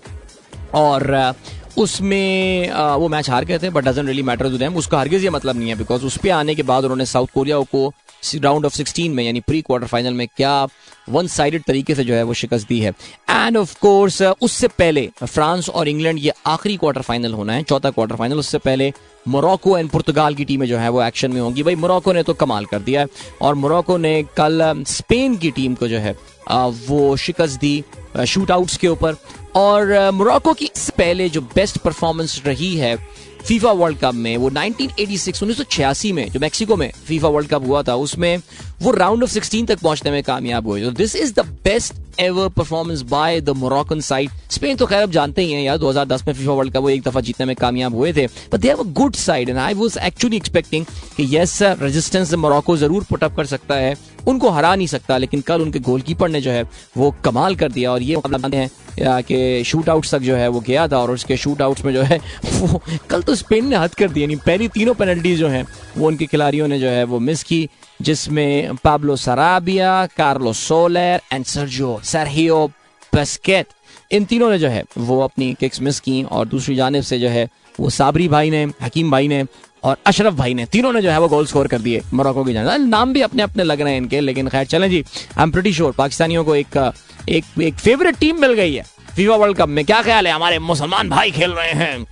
और उसमें वो मैच हार गए थे but doesn't really matter to them उसका हरगिज ये मतलब नहीं है बिकॉज़ उस पर आने के बाद उन्होंने साउथ कोरिया को राउंड ऑफ़ 16 में, यानी प्री क्वार्टर फाइनल में क्या वन साइडेड तरीके से जो है वो शिकस्त दी है। एंड ऑफ़ कोर्स उससे पहले फ्रांस और इंग्लैंड ये आखिरी क्वार्टर फाइनल होना है, चौथा क्वार्टर फाइनल उससे पहले मोरक्को एंड पुर्तगाल की टीमें जो है वो एक्शन में होंगी। भाई मोरक्को ने तो कमाल कर दिया है, और मोरक्को ने कल स्पेन की टीम को जो है वो शिकस्त दी शूट आउट्स के ऊपर। और मोरक्को की पहले जो बेस्ट परफॉर्मेंस रही है फीफा वर्ल्ड कप में, वो 1986 1986 में, जो मैक्सिको में फीफा वर्ल्ड कप हुआ था, उसमें वो राउंड ऑफ़ 16 तक पहुँचने में कामयाब हुए। तो this is the best ever performance by the Moroccan side Spain तो खैर अब जानते ही हैं यार 2010 में फीफा वर्ल्ड कप वो एक दफ़ा जीतने में कामयाब हुए थे। But they have a good side and I was actually expecting कि यस रेजिस्टेंस मोरक्को ज़रूर पुट अप कर सकता है। उनको हरा नहीं सकता, लेकिन कल उनके गोलकीपर ने जो है, वो कमाल कर दिया और ये मानते हैं कि शूट आउट तक जो है, वो गया था और उसके शूट आउट्स में जो है, वो कल तो स्पेन ने हद कर दिया नहीं पहली तीनों पेनल्टीज जो है, वो उनके खिलाड़ियों ने जो है, वो मिस की, जिसमें Pablo Sarabia Carlo Soler and Sergio Sergio Busquets इन तीनों ने जो है, वो अपनी किक्स मिस की और दूसरी जानब से जो है, वो साबरी भाई ने हकीम भाई ने और अशरफ भाई ने तीनों ने जो है वो गोल स्कोर कर दिए मोरक्को की जान। नाम भी अपने अपने लग रहे हैं इनके, लेकिन खैर चलें जी आई एम प्रिटी श्योर पाकिस्तानियों को एक एक एक फेवरेट टीम मिल गई है फीफा वर्ल्ड कप में। क्या ख्याल है? हमारे मुसलमान भाई खेल रहे हैं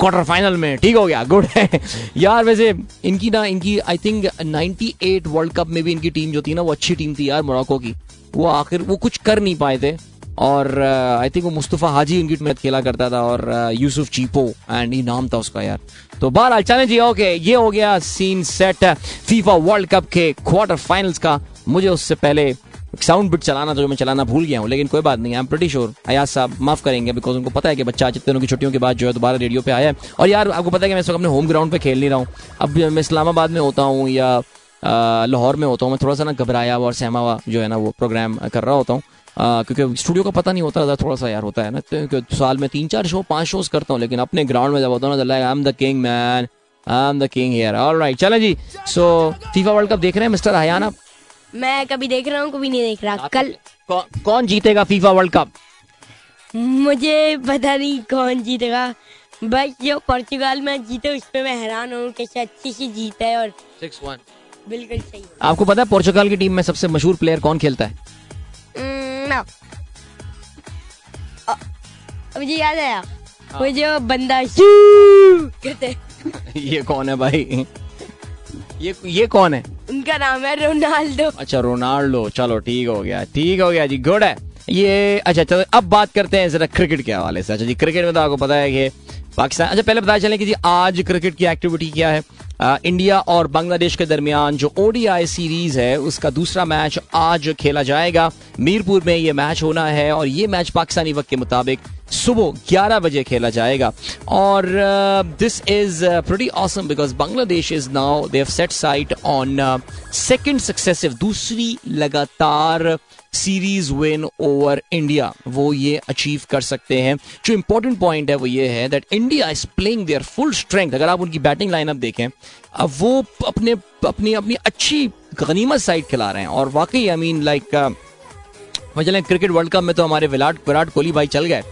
क्वार्टर फाइनल में। ठीक हो गया गुड है। यार, वैसे इनकी ना, इनकी आई थिंक 98 वर्ल्ड कप में भी इनकी टीम जो थी ना, वो अच्छी टीम थी यार मोरक्को की। वो आखिर, वो कुछ कर नहीं पाए थे। और आई uh, थिंक वो मुस्तफ़ा हाजी उनकी टीम खेला करता था और यूसुफ चीपो एंड नाम था उसका यार। तो बहरहाल चले जी ओके ये हो गया scene set FIFA World Cup के क्वार्टर फाइनल्स का। मुझे उससे पहले साउंड बिट चलाना जो मैं चलाना भूल गया हूँ लेकिन कोई बात नहीं I am pretty sure Ayaz साहब माफ़ करेंगे बिकॉज़ उनको पता है कि बच्चा जितने की छुट्टियों के बाद जो है दोबारा रेडियो पे आया है। और यार आपको पता है कि मैं इस वक्त अपने होम ग्राउंड पे खेल नहीं रहा हूँ। अब मैं इस्लामाबाद में होता हूँ या लाहौर में होता हूँ मैं थोड़ा सा ना घबराया हुआ और सहमा हुआ जो है ना वो प्रोग्राम कर रहा होता हूँ। क्योंकि स्टूडियो का पता नहीं होता था थोड़ा सा यार होता है ना तो साल में तीन चार शो पाँच शोज़ करता हूँ लेकिन अपने ग्राउंड में जब होता हूँ I am the king man I am the king here alright चलें जी. सो फीफा वर्ल्ड कप देख रहे हैं मिस्टर हयाना मैं कभी देख रहा हूँ कभी नहीं देख रहा कल कौन जीतेगा फीफा वर्ल्ड कप मुझे पता नहीं कौन जीतेगा। बस जो पोर्चुगल में जीते उस पर मैं हैरान हूँ कैसे अच्छी सी जीत है और सिक्स वन बिल्कुल सही। आपको पता है पोर्चुगल की टीम में सबसे मशहूर प्लेयर कौन खेलता है? ना। मुझे याद आया। हाँ। वो जो बंदा कहते ये कौन है भाई? ये ये कौन है? उनका नाम है रोनाल्डो। अच्छा रोनाल्डो। चलो ठीक हो गया ठीक हो गया जी गुड है। ये अच्छा चलो अब बात करते हैं जरा क्रिकेट के हवाले से। अच्छा जी क्रिकेट में तो आपको पता है कि पाकिस्तान अच्छा पहले पता चले कि जी आज क्रिकेट की एक्टिविटी क्या है? इंडिया और बांग्लादेश के दरमियान जो ओडीआई सीरीज़ है, उसका दूसरा मैच आज खेला जाएगा। मीरपुर में ये मैच होना है और ये मैच पाकिस्तानी वक्त के मुताबिक सुबह 11 बजे खेला जाएगा। और this is pretty awesome because Bangladesh is now they have set sight on second successive दूसरी लगातार सीरीज़ विन ओवर इंडिया वो ये अचीव कर सकते हैं। जो इंपॉर्टेंट पॉइंट है वो ये है that India is playing their full strength अगर आप उनकी बैटिंग लाइनअप देखें, अब वो अपने, अपनी अपनी अच्छी गनीमत साइड खिला रहे हैं। और वाकई आई मीन लाइक चलें क्रिकेट वर्ल्ड कप में तो हमारे विराट विराट कोहली भाई चल गए।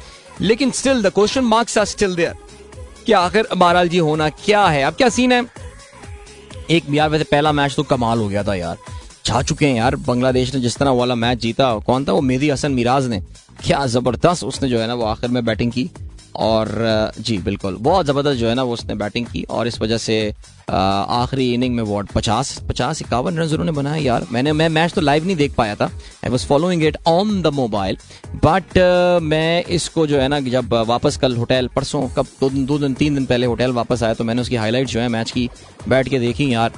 लेकिन still the question marks are still there कि आखिर बहरहाल जी होना क्या है? अब क्या सीन है? एक, यार, वैसे पहला मैच तो कमाल हो गया था यार। छा चुके हैं यार। बांग्लादेश ने जिस तरह वाला मैच जीता, कौन था वो? मेदी हसन मिराज ने। क्या ज़बरदस्त उसने जो है ना वो आखिर में बैटिंग की। और जी, बिल्कुल। बहुत ज़बरदस्त जो है ना वो उसने बैटिंग की। और इस वजह से आखिरी इनिंग में वॉट, पचास पचास, इक्यावन रन उन्होंने बनाया यार। मैंने, मैं मैच तो लाइव नहीं देख पाया था। I was following it on the mobile but मैं इसको जो है ना जब वापस कल होटल, परसों, कब, दो दिन दो दिन, तीन दिन पहले होटल वापस आया तो मैंने उसकी हाईलाइट जो है मैच की बैठ के देखी यार।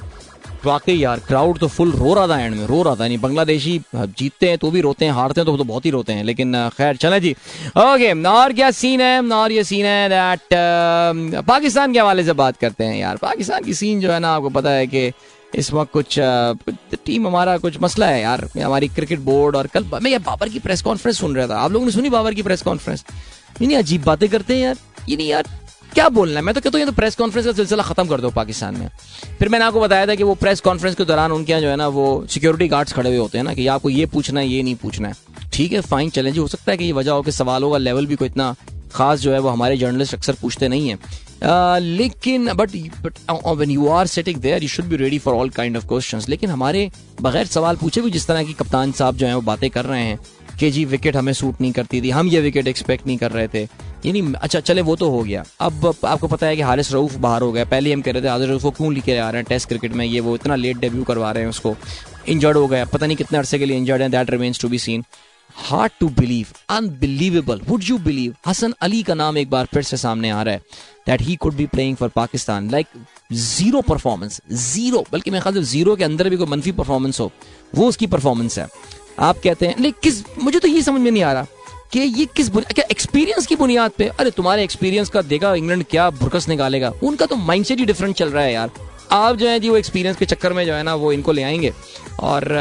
वाकई यार क्राउड तो फुल रो रहा था एंड में रो रहा था। बांग्लादेशी जीतते हैं तो भी रोते हैं हारते हैं तो, तो बहुत ही रोते हैं लेकिन खैर चले जी। ओके और क्या सीन है? और ये सीन है दैट पाकिस्तान के हवाले से बात करते हैं यार। पाकिस्तान की सीन जो है ना आपको पता है कि इस वक्त कुछ टीम हमारा कुछ मसला है यार। हमारी क्रिकेट बोर्ड और कल मैं ये बाबर की प्रेस कॉन्फ्रेंस सुन रहा था। आप लोगों ने सुनी बाबर की प्रेस कॉन्फ्रेंस नहीं अजीब बातें करते हैं यार। ये नहीं यार क्या बोलना है? मैं तो कहता हूँ, ये तो प्रेस कॉन्फ्रेंस का सिलसिला खत्म कर दो पाकिस्तान में। फिर मैंने आपको बताया था कि वो प्रेस कॉन्फ्रेंस के दौरान उनके यहाँ जो है ना, वो सिक्योरिटी गार्ड्स खड़े हुए होते हैं ना, कि आपको ये पूछना है, ये नहीं पूछना है। ठीक है फाइन चैलेंज हो सकता है कि ये वजह हो कि सवालों का लेवल भी कोई इतना खास जो है, वो हमारे जर्नलिस्ट अक्सर पूछते नहीं है। लेकिन but when you are setting there you should be ready for all kind of question लेकिन हमारे बगैर सवाल पूछे भी जिस तरह की कप्तान साहब जो है, वो बातें कर रहे हैं कि जी विकेट हमें सूट नहीं करती थी, हम ये विकेट एक्सपेक्ट नहीं कर रहे थे। यानी अच्छा चले, वो तो हो गया। अब आपको पता है कि हारिस रऊफ बाहर हो गया। पहले हम कह रहे थे, हारिस रऊफ को क्यों लेके आ रहे हैं टेस्ट क्रिकेट में? ये वो इतना लेट डेब्यू करवा रहे हैं उसको। इंजर्ड हो गया। पता नहीं कितने अरसे के लिए इंजर्ड है that remains to be seen hard to believe unbelievable would you believe Hasan Ali का नाम एक बार फिर से सामने आ रहा है that he could be playing for Pakistan like zero performance zero बल्कि मेरे ख्याल से ज़ीरो के अंदर भी कोई मनफी परफॉर्मेंस हो, वो उसकी परफॉर्मेंस है। आप कहते हैं लेकिन किस, मुझे तो ये समझ में नहीं आ रहा कि ये किस क्या एक्सपीरियंस की बुनियाद पे, अरे तुम्हारे एक्सपीरियंस का देगा इंग्लैंड क्या भुरकस निकालेगा। उनका तो माइंडसेट ही डिफरेंट चल रहा है यार। आप जो है जी, वो एक्सपीरियंस के चक्कर में जो है ना, वो इनको ले आएँगे। और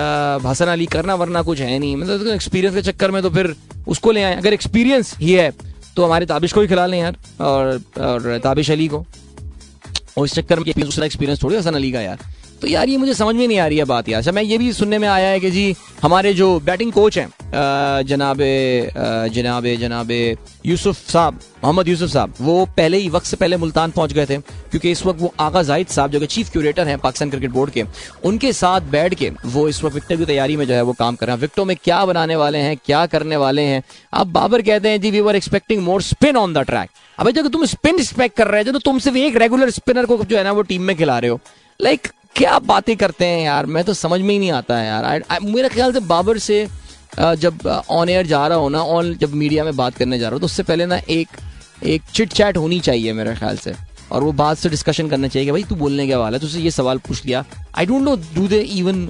हसन अली करना वरना कुछ है नहीं। मतलब एक्सपीरियंस के चक्कर में तो फिर उसको ले आए। अगर एक्सपीरियंस ही है तो हमारे ताबिश को ही खिला लें यार। और और ताबिश अली को। और इस चक्कर में दूसरा एक्सपीरियंस थोड़ी हसन अली का यार। तो यार ये मुझे समझ में नहीं आ रही है बात यार। अच्छा मैं ये भी सुनने में आया है कि जी हमारे जो बैटिंग कोच हैं जनाबे जनाबे जनाबे यूसुफ साहब मोहम्मद यूसुफ साहब वो पहले ही वक्त से पहले मुल्तान पहुँच गए थे क्योंकि इस वक्त वो आगा जाहिद साहब जो कि चीफ क्यूरेटर हैं पाकिस्तान क्रिकेट बोर्ड के उनके साथ बैठ के वो इस वक्त विक्टर की तैयारी में जो है वो काम कर रहे हैं। विक्टों में क्या बनाने वाले हैं क्या करने वाले हैं? अब बाबर कहते हैं जी we were expecting more spin on the track अबे जो तुम स्पिन एक्सपेक्ट कर रहे हो तो तुम सिर्फ़ एक रेगुलर स्पिनर को जो है ना वो टीम में खिला रहे हो। लाइक like, क्या बातें करते हैं यार? मैं तो समझ में ही नहीं आता है यार। मेरे ख्याल से बाबर से जब ऑन एयर जा रहा हो ना ऑन जब मीडिया में बात करने जा रहा हो तो उससे पहले ना एक एक चिट चैट होनी चाहिए मेरे ख्याल से। और वो बात से डिस्कशन करना चाहिए कि भाई तू बोलने के वाला है तुझसे ये सवाल पूछ लिया। I don't know do they even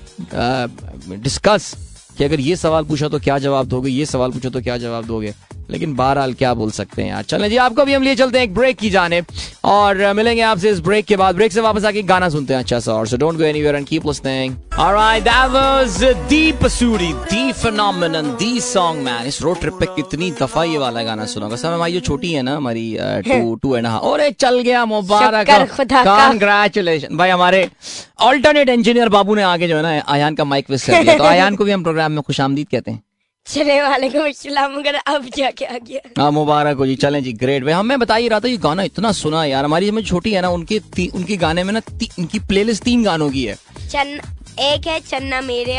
discuss कि अगर ये सवाल पूछा तो क्या जवाब दोगे, ये सवाल पूछो तो क्या जवाब दोगे? लेकिन बहरहाल क्या बोल सकते हैं यार। चलें जी आपको भी हम लिए चलते हैं एक ब्रेक की जाने। और मिलेंगे आपसे इस ब्रेक के बाद। ब्रेक से वापस आके गाना सुनते हैं। अच्छा सा और so don't go anywhere and keep listening alright that was the Pasoori the phenomenon the song man इस रोड ट्रिप पे कितनी दफ़ा ये वाला गाना सुना सब हमारी जो छोटी है ना हमारी टू टू एंड हाफ़ और चल गया मुबारक। कांग्रेचुलेशन भाई हमारे ऑल्टरनेट इंजीनियर बाबू ने आगे जो है ना आयान का माइक विस कर दिया। तो आयान को भी हम प्रोग्राम में खुश आमदीद कहते हैं। मगर अब जाके आ गया। हाँ मुबारक हो जी चले जी ग्रेट भाई हमें बता ही रहा था ये गाना इतना सुना यार हमारी में छोटी है ना उनके उनके गाने में ना उनकी प्लेलिस्ट तीन गानों की है। चन्ना एक है चन्ना मेरे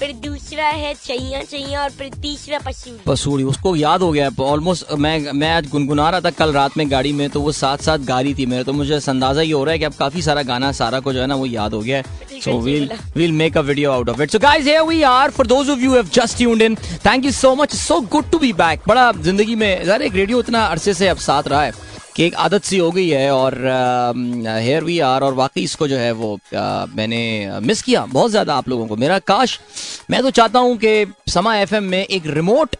फिर दूसरा है चैया चैया और फिर तीसरा पसूरी पसूरी उसको याद हो गया ऑलमोस्ट मैं मैं आज गुनगुना रहा था कल रात में गाड़ी में तो वो साथ साथ गा रही थी मेरे तो मुझे अंदाज़ा ही हो रहा है कि अब काफ़ी सारा गाना सारा को जो है ना वो याद हो गया so we'll we'll make a video out of it so guys here we are for those of you have just tuned in thank you so much so good to be back बड़ा ज़िंदगी में यार एक radio इतना अरसे से अब साथ रहा है। कि एक आदत सी हो गई है और हेयर वी आर और वाकई इसको जो है वो आ, मैंने मिस किया बहुत ज़्यादा आप लोगों को। मेरा काश मैं तो चाहता हूँ कि समा एफ़ में एक रिमोट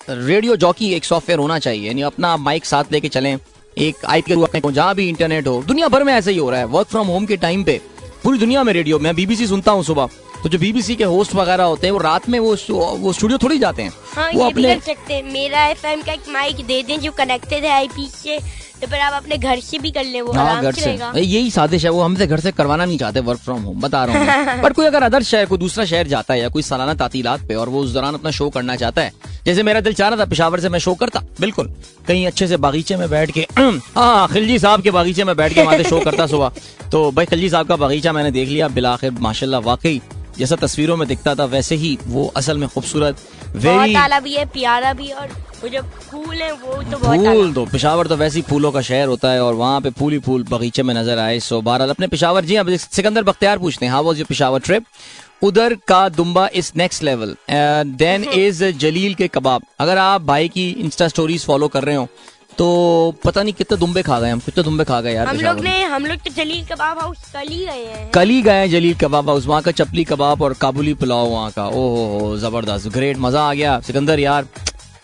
रेडियो जॉकी एक सॉफ्टवेयर होना चाहिए। यानी अपना माइक साथ लेके चलें एक आई के अपने जहाँ भी इंटरनेट हो। दुनिया भर में ऐसा ही हो रहा है वर्क फ्रॉम होम के टाइम पे। पूरी दुनिया में रेडियो मैं बीबीसी सुनता हूँ सुबह। तो जो बीबीसी के होस्ट वगैरह होते हैं वो रात में वो वो स्टूडियो थोड़ी जाते हैं। हाँ, वो अपने कर सकते हैं। मेरा एफएम का एक माइक दे दें जो कनेक्टेड है आईपी से। तो फिर आप अपने घर से भी कर ले वो हाँ घर से यही साजिश है वो हमसे घर से करवाना नहीं चाहते वर्क फ्रॉम होम बता रहा हूँ पर कोई अगर अदर शहर कोई दूसरा शहर जाता है या कोई सालाना तातीलात पे और वो उस दौरान अपना शो करना चाहता है जैसे मेरा दिल चाह रहा था पिशावर से मैं शो करता बिल्कुल कहीं अच्छे से बागीचे में बैठ के हाँ खिलजी साहब के बागीचे में बैठ के वहाँ शो करता सुबह। तो भाई खिलजी साहब का बागीचा मैंने देख लिया बिलाखिर माशाल्लाह वाकई जैसा तस्वीरों में दिखता था वैसे ही वो असल में खूबसूरत वेरी भी है प्यारा भी और वो जो फूल है वो तो बहुत फूल तो पिशावर तो वैसे ही फूलों का शहर होता है और वहाँ पे फूल ही फूल बगीचे में नज़र आए। सो बहरहाल अपने पिशावर जी अब सिकंदर बख्तियार पूछते हैं हाँ वो जो पिशावर ट्रिप उधर का दुम्बा is next level then is Jaleel के कबाब। अगर आप भाई की इंस्टा स्टोरीज फॉलो कर रहे हो तो पता नहीं कितने दुम्बे खा गए हम कितने दुम्बे खा गए यार हम लोग ने। हम लोग तो जलील कबाब हाउस कल ही गए हैं। कल ही गए जलील कबाब हाउस वहाँ का चपली कबाब और काबुली पुलाव वहाँ का। ओहो ज़बरदस्त ग्रेट मज़ा आ गया। सिकंदर यार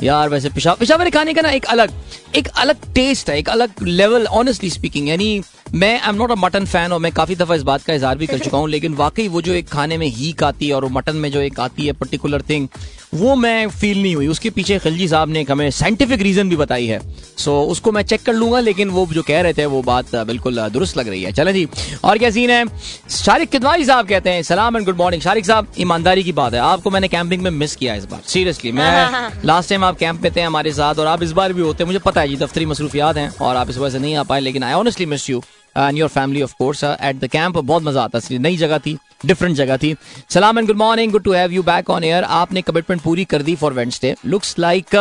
यार वैसे पिशावर पिशावर खाने का ना एक अलग एक अलग टेस्ट है एक अलग लेवल ऑनेस्टली स्पीकिंग यानी मैं I am not a mutton fan और मैं काफ़ी दफ़ा इस बात का इजहार भी कर चुका हूँ लेकिन वाकई वो जो एक खाने में हीक आती है और वो मटन में जो एक आती है पर्टिकुलर थिंग वो मैं फील नहीं हुई। उसके पीछे खिलजी साहब ने एक हमें साइंटिफिक रीजन भी बताई है। सो so, उसको मैं चेक कर लूँगा लेकिन वो जो कह रहे थे वो बात बिल्कुल दुरुस्त लग रही है। चले जी और क्या सीन है? शारिक किदवारी साहब कहते हैं सलाम एंड गुड मॉर्निंग शारिक साहब ईमानदारी की बात है। आपको मैंने कैंपिंग में मिस किया इस बार। सीरियसली मैं लास्ट टाइम आप कैंप में थे हमारे साथ और आप इस बार भी होते हैं। मुझे पता है जी दफ्तरी मसरूफियात हैं और आप इस वजह से नहीं आ पाए लेकिन I honestly miss you and your family of course at the camp बहुत मज़ा आता है नई जगह थी डिफरेंट जगह थी. सलाम and good morning good to have you back on air आपने कमिटमेंट पूरी कर दी for Wednesday looks like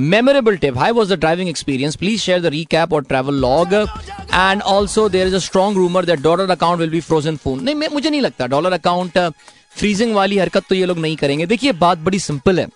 memorable trip how was the driving experience please share the recap और travel log and also there is a strong rumour that dollar account will be frozen phone नहीं मुझे नहीं लगता. Dollar account freezing वाली हरकत तो ये लोग नहीं करेंगे. देखिए, बात बड़ी सिंपल है.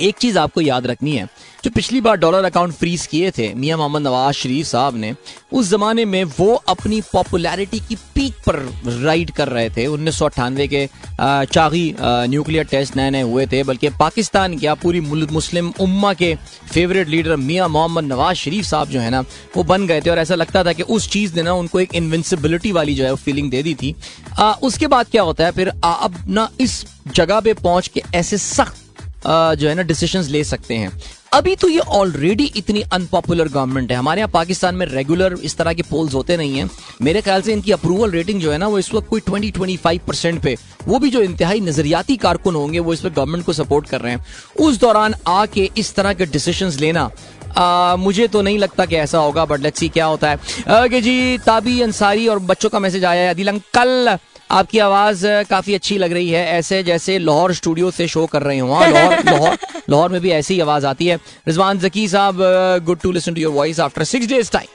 एक चीज़ आपको याद रखनी है जो पिछली बार डॉलर अकाउंट फ्रीज किए थे मियाँ मोहम्मद नवाज़ शरीफ साहब ने उस जमाने में वो अपनी पॉपुलैरिटी की पीक पर राइड कर रहे थे। उन्नीस सौ अट्ठानवे के चागी न्यूक्लियर टेस्ट नए नए हुए थे बल्कि पाकिस्तान क्या पूरी मुस्लिम उम्मा के फेवरेट लीडर मियाँ मोहम्मद नवाज़ शरीफ साहब जो है ना वो बन गए थे। और ऐसा लगता था कि उस चीज़ ने ना उनको एक इन्विंसिबिलिटी वाली जो है फीलिंग दे दी थी। आ, उसके बाद क्या होता है फिर अब ना इस जगह पे पहुँच के ऐसे सख्त जो है ना डिसीज़न ले सकते हैं। अभी तो ये ऑलरेडी इतनी अनपॉपुलर गवर्नमेंट है। हमारे यहाँ पाकिस्तान में रेगुलर इस तरह के पोल्स होते नहीं है। मेरे ख्याल से इनकी अप्रूवल रेटिंग जो है ना वो इस वक्त कोई ट्वेंटी ट्वेंटी फाइव परसेंट पे। वो भी जो इंतहाई नजरियाती कारकुन होंगे वो इस वक्त गवर्नमेंट को सपोर्ट कर रहे हैं। उस दौरान आके इस तरह के डिसीज़न लेना आ, मुझे तो नहीं लगता कि ऐसा होगा बट लेट्स सी क्या होता है। ओके जी ताबी अंसारी और बच्चों का मैसेज आया है अदिल अंकल आपकी आवाज़ काफ़ी अच्छी लग रही है ऐसे जैसे लाहौर स्टूडियो से शो कर रहे हो। हाँ लाहौर लाहौर लाहौर में भी ऐसी ही आवाज़ आती है। रिजवान जकी साहब good to listen to your voice after six days time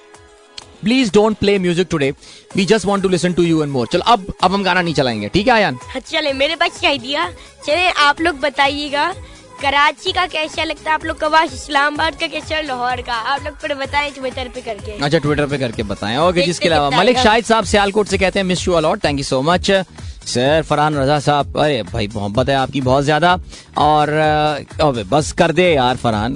please don't play music today we just want to listen to you and more चलो अब अब हम गाना नहीं चलाएँगे ठीक है आयान? हाँ, चले मेरे पास क्या आइडिया चले आप लोग बताइएगा। कराची का कैसा लगता है? आप लोग का इस्लामाबाद का कैसा लाहौर का? आप लोग पर बताएँ ट्विटर पे करके। अच्छा ट्विटर पे करके बताएँ। ओके जिसके अलावा? मलिक शाहिद साहब सियालकोट से कहते हैं miss you a lot thank you so much sir, Farhan Raza साहब, अरे भाई, मोहब्बत है आपकी बहुत ज़्यादा। और अबे बस कर दे यार फरहान,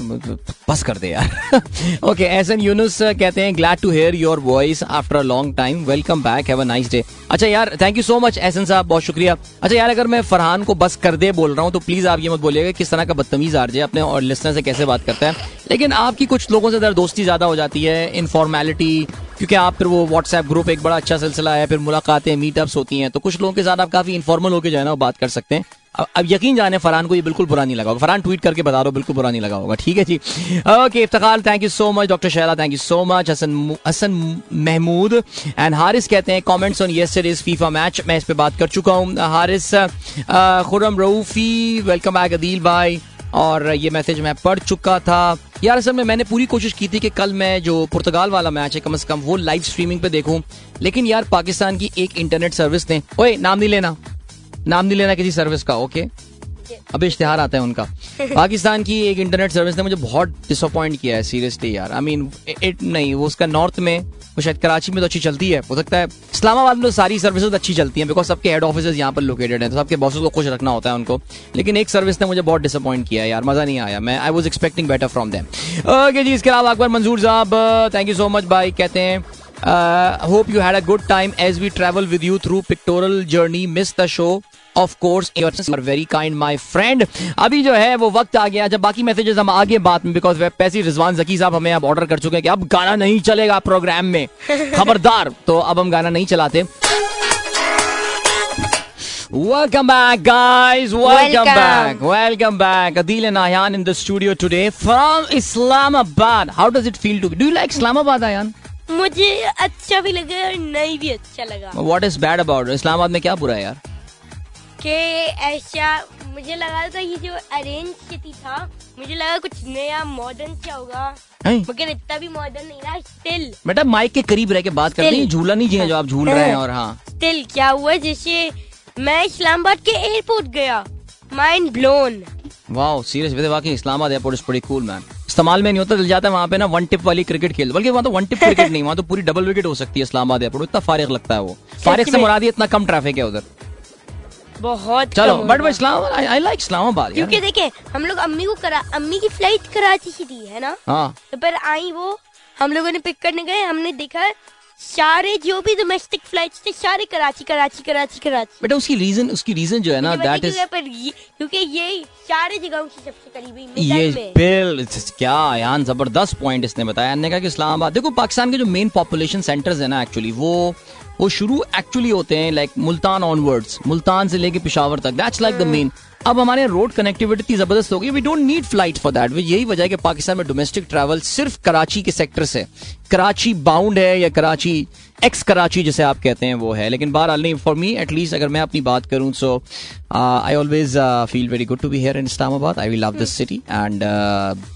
बस कर दे यार। ओके एस एन यूनुस कहते हैं glad to hear your voice after a long time welcome back have a nice day अच्छा यार thank you so much Ahsan साहब, बहुत शुक्रिया। अच्छा यार, अगर मैं फरहान को बस कर दे बोल रहा हूँ तो प्लीज़ आप ये मत बोलिएगा किस तरह का बदतमीज आर अपने और लिस्टर से कैसे बात करता है। लेकिन आपकी कुछ लोगों से दोस्ती ज़्यादा हो जाती है इनफॉर्मेलिटी क्योंकि आप फिर वो व्हाट्सएप ग्रुप एक बड़ा अच्छा सिलसिला है, फिर मुलाकातें मीटअप्स होती हैं तो कुछ लोगों के साथ आप काफ़ी इन्फॉर्मल होकर जो है ना वो बात कर सकते हैं। अब अब यकीन जाने फरहान को ये बिल्कुल बुरा नहीं लगा होगा। फरहान ट्वीट करके बता दो बिल्कुल बुरा नहीं लगा होगा। ठीक है जी। Okay Iftikhar thank you so much doctor Shehra thank you so much Hasan Hasan Mahmood and Haris कहते हैं comments on yesterday's FIFA match मैं इस पर बात कर चुका हूँ। हारिस खुरम रऊफी वेलकम बैक अदील भाई, और ये मैसेज मैं पढ़ चुका था। यार असल में मैंने पूरी कोशिश की थी कि कल मैं जो पुर्तगाल वाला मैच है कम से कम वो लाइव स्ट्रीमिंग पे देखूँ। लेकिन यार पाकिस्तान की एक इंटरनेट सर्विस ने ओए नाम नहीं लेना। नाम नहीं लेना किसी सर्विस का ओके अब इश्तेहार आता है उनका। पाकिस्तान की एक इंटरनेट सर्विस ने मुझे बहुत डिसअपॉइंट किया है सीरियसली यार। आई मीन इट नहीं वो उसका नॉर्थ में वो शायद कराची में तो अच्छी चलती है। हो सकता है इस्लामाबाद में तो सारी सर्विसेज़ अच्छी चलती हैं बिकॉज़ सबके हेड ऑफ़िस यहाँ पर लोकेटेड है तो सबके बॉसेस को खुश रखना होता है उनको। लेकिन एक सर्विस ने मुझे बहुत डिसअपॉइंट किया यार, मज़ा नहीं आया। मैं I was expecting better from them okay जी, इसके अलावा अकबर मंजूर साहब थैंक यू सो मच भाई, कहते हैं hope you had a good time as we travel with you through pictorial journey miss the show of course you're very kind my friend अभी जो है वो वक्त आ गया जब बाकी मैसेजेस हम आगे बात में बिकॉज़ पैसी रिजवान जकी साहब हमें अब ऑर्डर कर चुके हैं कि अब गाना नहीं चलेगा प्रोग्राम में खबरदार तो अब हम गाना नहीं चलाते Welcome back, guys. Welcome, Welcome. back. Welcome back. Adil and Ayan in the studio today from Islamabad. How does it feel to be? Do you like Islamabad, Ayan? मुझे अच्छा भी लगा और नहीं भी अच्छा लगा What is bad about it? Islamabad में क्या बुरा है यार कि ऐसा मुझे लगा था ये जो अरेंज सिटी था मुझे लगा कुछ नया मॉडर्न क्या होगा। मगर इतना भी मॉडर्न नहीं रहा स्टिल बेटा माइक के करीब रह के बात कर रही झूला नहीं चाहिए जो आप झूल रहे हैं और हाँ। स्टिल क्या हुआ? जैसे मैं इस्लामाबाद के एयरपोर्ट गया। माइंड ब्लोन वाओ सीरियस वैसे वाकई Islamabad airport is pretty cool man इस्तेमाल में नहीं होता चल जाता है वहाँ पे ना वन टिप वाली क्रिकेट खेल। बल्कि वहाँ तो वन टिप क्रिकेट नहीं वहाँ तो पूरी डबल विकेट हो सकती है इस्लामाबाद एयरपोर्ट इतना फारिग लगता है वो। फारिग से मुरादी इतना कम ट्रैफ़िक है उधर। बहुत चलो बट वो इस्लाम आई लाइक इस्लामाबाद क्योंकि देखे हम लोग अम्मी को करा अम्मी की फ़्लाइट कराची से थी है ना? हाँ। तो पर आई वो हम लोगों ने पिक करने गए हमने देखा सारे जो भी डोमेस्टिक फ्लाइट्स थे सारे कराची कराची कराची कराची। बेटा उसकी रीजन उसकी रीजन जो है ना दैट इज़ क्योंकि ये सारे जगहों की सबसे करीबी ये बिल क्या यान ज़बरदस्त पॉइंट इसने बताया। ने कहा कि इस्लामाबाद देखो पाकिस्तान के जो मेन पॉपुलेशन सेंटर्स है ना एक्चुअली वो वो शुरू एक्चुअली होते हैं लाइक मुल्तान ऑनवर्ड्स मुल्तान से लेके पिशावर तक. दैट्स लाइक द मेन अब हमारे रोड कनेक्टिविटी इतनी ज़बरदस्त होगी we don't need flight for that यही वजह है कि पाकिस्तान में डोमेस्टिक ट्रैवल सिर्फ़ कराची के सेक्टर से कराची बाउंड है या कराची एक्स कराची जिसे आप कहते हैं वो है। लेकिन बहरहाल नहीं फॉर मी एटलीस्ट अगर मैं अपनी बात करूँ so I always feel very good to be here in Islamabad I will love this city and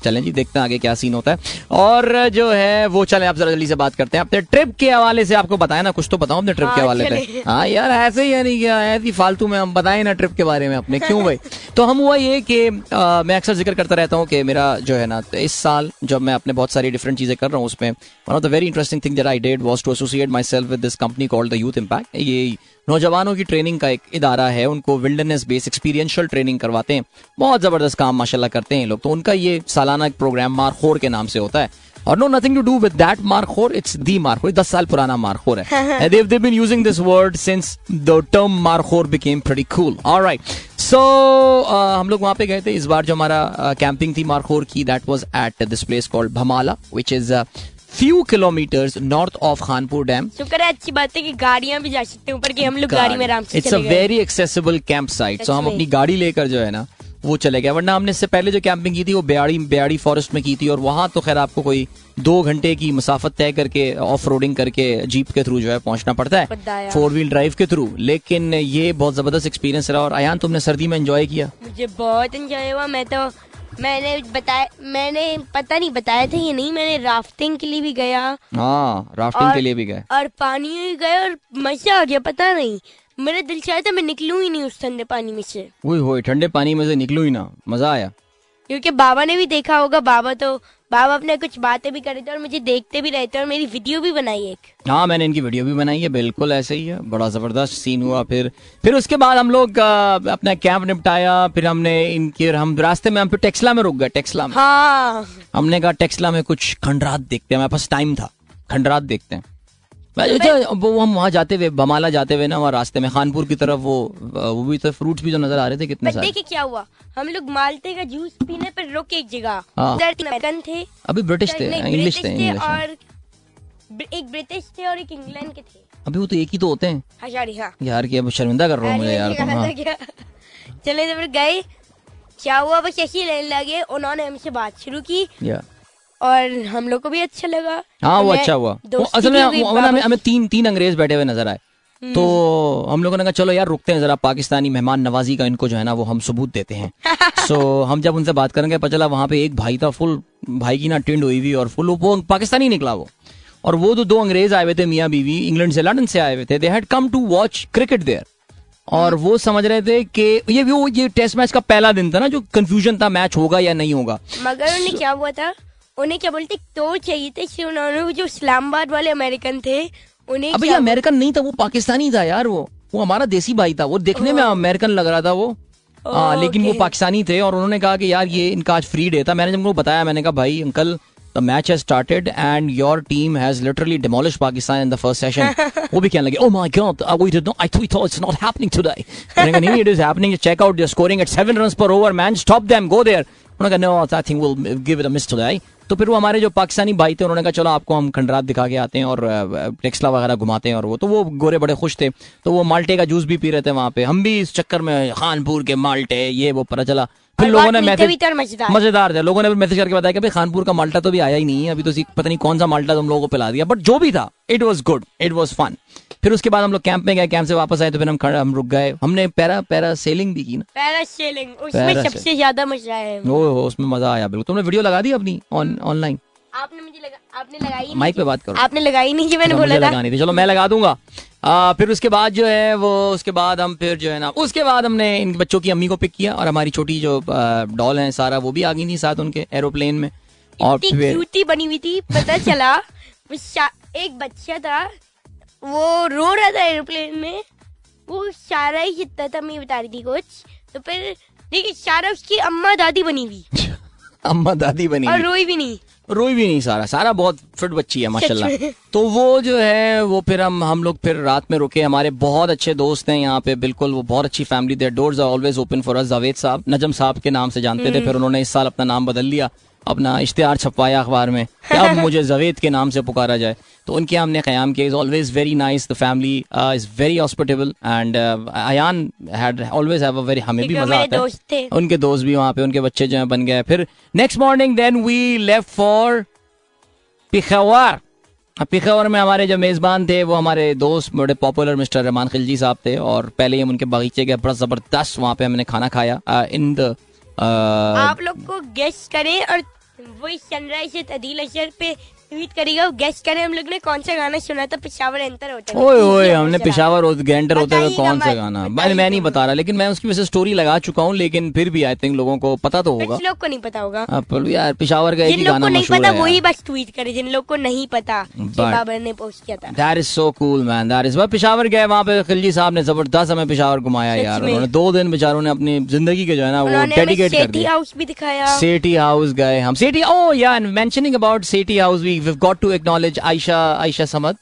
चलें जी देखते हैं आगे क्या सीन होता है। और जो है वो चले आप जरा जल्दी से बात करते हैं। अपने ट्रिप के हवाले से आपको बताया ना कुछ तो बताओ अपने ट्रिप के हाँ, हवाले से हाँ यार ऐसे ही यानी क्या? ऐसी फालतू में हम बताएँ ना ट्रिप के बारे में अपने क्यों भाई? तो हम हुआ ये कि मैं अक्सर ज़िक्र करता रहता हूँ कि मेरा जो है ना इस साल जब मैं अपने बहुत सारी डिफरेंट चीज़ें कर रहा हूँ उसमें one of the very interesting thing that I did was to associate myself with this company called the Youth Impact ये नौजवानों की ट्रेनिंग का एक इदारा है उनको विल्डरनेस बेस एक्सपीरियंशियल ट्रेनिंग करवाते हैं। बहुत ज़बरदस्त काम माशाल्लाह करते हैं लोग। तो उनका ये सालाना प्रोग्राम मारखोर के नाम से होता है। और no nothing to do with that Markhor it's the Markhor दस साल पुराना मार्कोर है। They've they've been using this word since the term Markhor became pretty cool alright so हम लोग वहाँ पे गए थे। इस बार जो हमारा कैंपिंग थी मार्कोर की that was at this place called Bhamala which is few kilometres north of Khanpur Dam शुक्र है अच्छी बात है कि गाड़ियाँ भी जा सकते हैं ऊपर की हम लोग गाड़ी में आराम से it's a very accessible camp site so हम अपनी गाड़ी लेकर जो है ना वो चले गए। वरना हमने इससे पहले जो कैंपिंग की थी वो बेयाड़ी बेयाड़ी फॉरेस्ट में की थी और वहाँ तो खैर आपको कोई दो घंटे की मुसाफत तय करके ऑफ़ रोडिंग करके जीप के थ्रू जो है पहुँचना पड़ता है। फोर व्हील ड्राइव के थ्रू लेकिन ये बहुत ज़बरदस्त एक्सपीरियंस रहा और अयान तुमने सर्दी में एंजॉय किया। मुझे बहुत एंजॉय हुआ। मैं तो मैंने बताया मैंने पता नहीं बताया था ये नहीं मैंने राफ्टिंग के लिए भी गया। हाँ राफ्टिंग और- के लिए भी गया और पानी में गए और मज़ा आ गया पता नहीं। मेरा दिल चाहता था मैं निकलू ही नहीं उस ठंडे पानी में से। वही ठंडे पानी में से निकलू ही ना मज़ा आया। क्योंकि बाबा ने भी देखा होगा बाबा तो बाबा अपने कुछ बातें भी कर रहे थे और मुझे देखते भी रहते और मेरी वीडियो भी बनाई एक। हाँ मैंने इनकी वीडियो भी बनाई है बिल्कुल ऐसे ही है। बड़ा ज़बरदस्त सीन हुआ फिर। फिर उसके बाद हम लोग अपना कैंप निपटाया फिर हमने इनके हम रास्ते में हम फिर टेक्सला में रुक गए टेक्सला में। हाँ। हमने कहा टेक्सला में कुछ खंडरात देखते हैं। हमारे पास टाइम था खंडरात देखते हैं। वो हम वहाँ जाते हुए बमाला जाते हुए ना वहाँ रास्ते में खानपुर की तरफ़ वो वो भी तो फ्रूट्स भी जो नज़र आ रहे थे कितने सारे। देखिए क्या हुआ। हम लोग मालते का जूस पीने पर रुके एक जगह। हाँ। अमेरिकन थे। अभी ब्रिटिश थे इंग्लिश थे हाँ। और एक ब्रिटिश थे और एक इंग्लैंड के थे। अभी वो तो एक ही तो होते हैं। हाँ सॉरी हाँ। यार की अब शर्मिंदा कर रहा हूँ मुझे यार चले तो फिर गए। क्या हुआ? बस ऐसे ही रहने लगे। उन्होंने हमसे बात शुरू की। और हम लोग को भी अच्छा लगा। हाँ वो अच्छा हुआ। असल में हमें हमें तीन तीन अंग्रेज़ बैठे हुए नज़र आए। तो हम लोगों ने कहा चलो यार रुकते हैं जरा पाकिस्तानी मेहमान नवाजी का इनको जो है ना वो हम सबूत देते हैं। सो so, हम जब उनसे बात करेंगे पता चला वहाँ पे एक भाई था फुल भाई की ना टिंड हुई हुई और फुल वो पाकिस्तानी निकला वो। और वो जो दो अंग्रेज़ आए हुए थे मियाँ बीवी इंग्लैंड से लंडन से आए हुए थे they had come to watch cricket there और वो समझ रहे थे कि ये वो ये टेस्ट मैच का पहला दिन था ना जो कंफ्यूजन था मैच होगा या नहीं होगा। मगर उन्हें क्या हुआ था? उन्हें क्या बोलते तो चाहिए थे इसलिए उन्होंने वो जो इस्लामाबाद वाले अमेरिकन थे उन्हें अबे अमेरिकन नहीं था वो पाकिस्तानी था यार वो। वो हमारा देसी भाई था वो देखने में अमेरिकन लग रहा था वो। हाँ लेकिन वो पाकिस्तानी थे और उन्होंने कहा कि यार ये इनका आज फ्री डे था। मैंने जब उनको बताया मैंने कहा भाई uncle the match has started and your team has literally demolish Pakistan in the first session वो भी कहने लगे ओह my god we did not I thought it's not happening today मैंने कहा नहीं it is happening check out they scoring at 7 runs पर over man stop them go there उन्होंने कहा no I think will give it a miss today तो फिर वो हमारे जो पाकिस्तानी भाई थे उन्होंने कहा चलो आपको हम खंडरात दिखा के आते हैं और टेक्सला वगैरह घुमाते हैं और वो। तो वो गोरे बड़े खुश थे। तो वो माल्टे का जूस भी पी रहे थे वहाँ पे। हम भी इस चक्कर में खानपुर के माल्टे ये वो पता चला। फिर लोगों ने मैसेज मज़ेदार। मज़ेदार थे। लोगों ने मैसेज करके बताया कि भाई खानपुर का माल्टा तो भी आया ही नहीं है। अभी तो पता नहीं कौन सा माल्टा तुम लोगों को पिला दिया। बट जो भी था it was good it was fun फिर उसके बाद हम लोग कैंप में गए कैंप से वापस आए तो फिर हम खड़े हम रुक गए। हमने पैरा पैरा सेलिंग भी की ना। पैरासेलिंग उसमें सबसे ज़्यादा मज़ा है। ओ उसमें मज़ा आया बिल्कुल। तुमने वीडियो लगा दी अपनी ऑनलाइन आपने मुझे लगा आपने लगाई माइक पे बात करो। आपने लगाई नहीं कि मैंने अच्छा, बोला था। लगानी थी। चलो मैं लगा दूँगा। आ, फिर उसके बाद जो है वो उसके बाद हम फिर जो है ना उसके बाद हमने इन बच्चों की अम्मी को पिक किया और हमारी छोटी जो डॉल है सारा वो भी आ गई थी साथ उनके एरोप्लेन में। और फिर बनी हुई थी पता चला एक बच्चा था वो रो रहा था एरोप्लेन में। वो सारा ही जितना था मैं बता रही थी कुछ। तो फिर देखिए सारा उसकी अम्मा दादी बनी हुई। अम्मा दादी बनी और रोई भी नहीं। रोई भी नहीं सारा। सारा बहुत फिट बच्ची है माशाल्लाह। तो वो जो है वो फिर हम हम लोग फिर रात में रुके। हमारे बहुत अच्छे दोस्त हैं यहाँ पे बिल्कुल वो बहुत अच्छी family their doors are always open for us Javed साहब नजम साहब के नाम से जानते थे। फिर उन्होंने इस साल अपना नाम बदल लिया अपना इश्तेहार छपवाया अखबार में कि अब मुझे जावेद के नाम से पुकारा जाए। तो उनके हमने क़याम किया। Is always very nice the family is very hospitable and Ayan had always have a very हमें भी मज़ा आता है। उनके दोस्त भी वहाँ पे उनके बच्चे जो है बन गए। फिर next morning then we left for Peshawar Peshawar में हमारे जो मेजबान थे वो हमारे दोस्त बड़े पॉपुलर मिस्टर रहमान खिलजी साहब थे। और पहले ही हम उनके बगीचे गए बड़ा ज़बरदस्त वहाँ पे हमने खाना खाया। इन द आप लोग को गेस्ट करें और वही सनराइज तदील अशर पे ट्वीट करेगा वो गेस्ट करे हम लोग ने कौन सा गाना सुना था? पिशावर एंटर होते हुए। ओए ओए हमने। पिशावर। एंटर होते हुए बताइएगा कौन सा गाना? मैं मैं नहीं बता रहा लेकिन मैं उसकी वजह से स्टोरी लगा चुका हूँ लेकिन फिर भी आई थिंक लोगों को पता तो होगा। लोग को नहीं पता होगा। हाँ, यार पिशावर का एक जिन ही गाना नहीं पता है वही बस ट्वीट करे जिन लोग को नहीं पता बाबर ने पोस्ट किया था। That is so cool man that is Peshawar गए वहाँ पे खिलजी साहब ने ज़बरदस्त हमें पिशावर घुमाया यार उन्होंने दो दिन बेचारों ने अपनी ज़िंदगी के जो है ना वो डेडिकेट कर दिया। हाउस भी दिखाया। सेठी हाउस गए हम। Sethi oh ya mentioning about Sethi House we have got to acknowledge Ayesha Ayesha Samad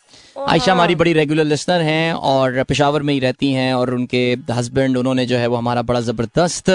Ayesha हमारी बड़ी रेगुलर लिसनर हैं और पेशावर में ही रहती हैं और उनके हस्बैंड उन्होंने जो है वो हमारा बड़ा ज़बरदस्त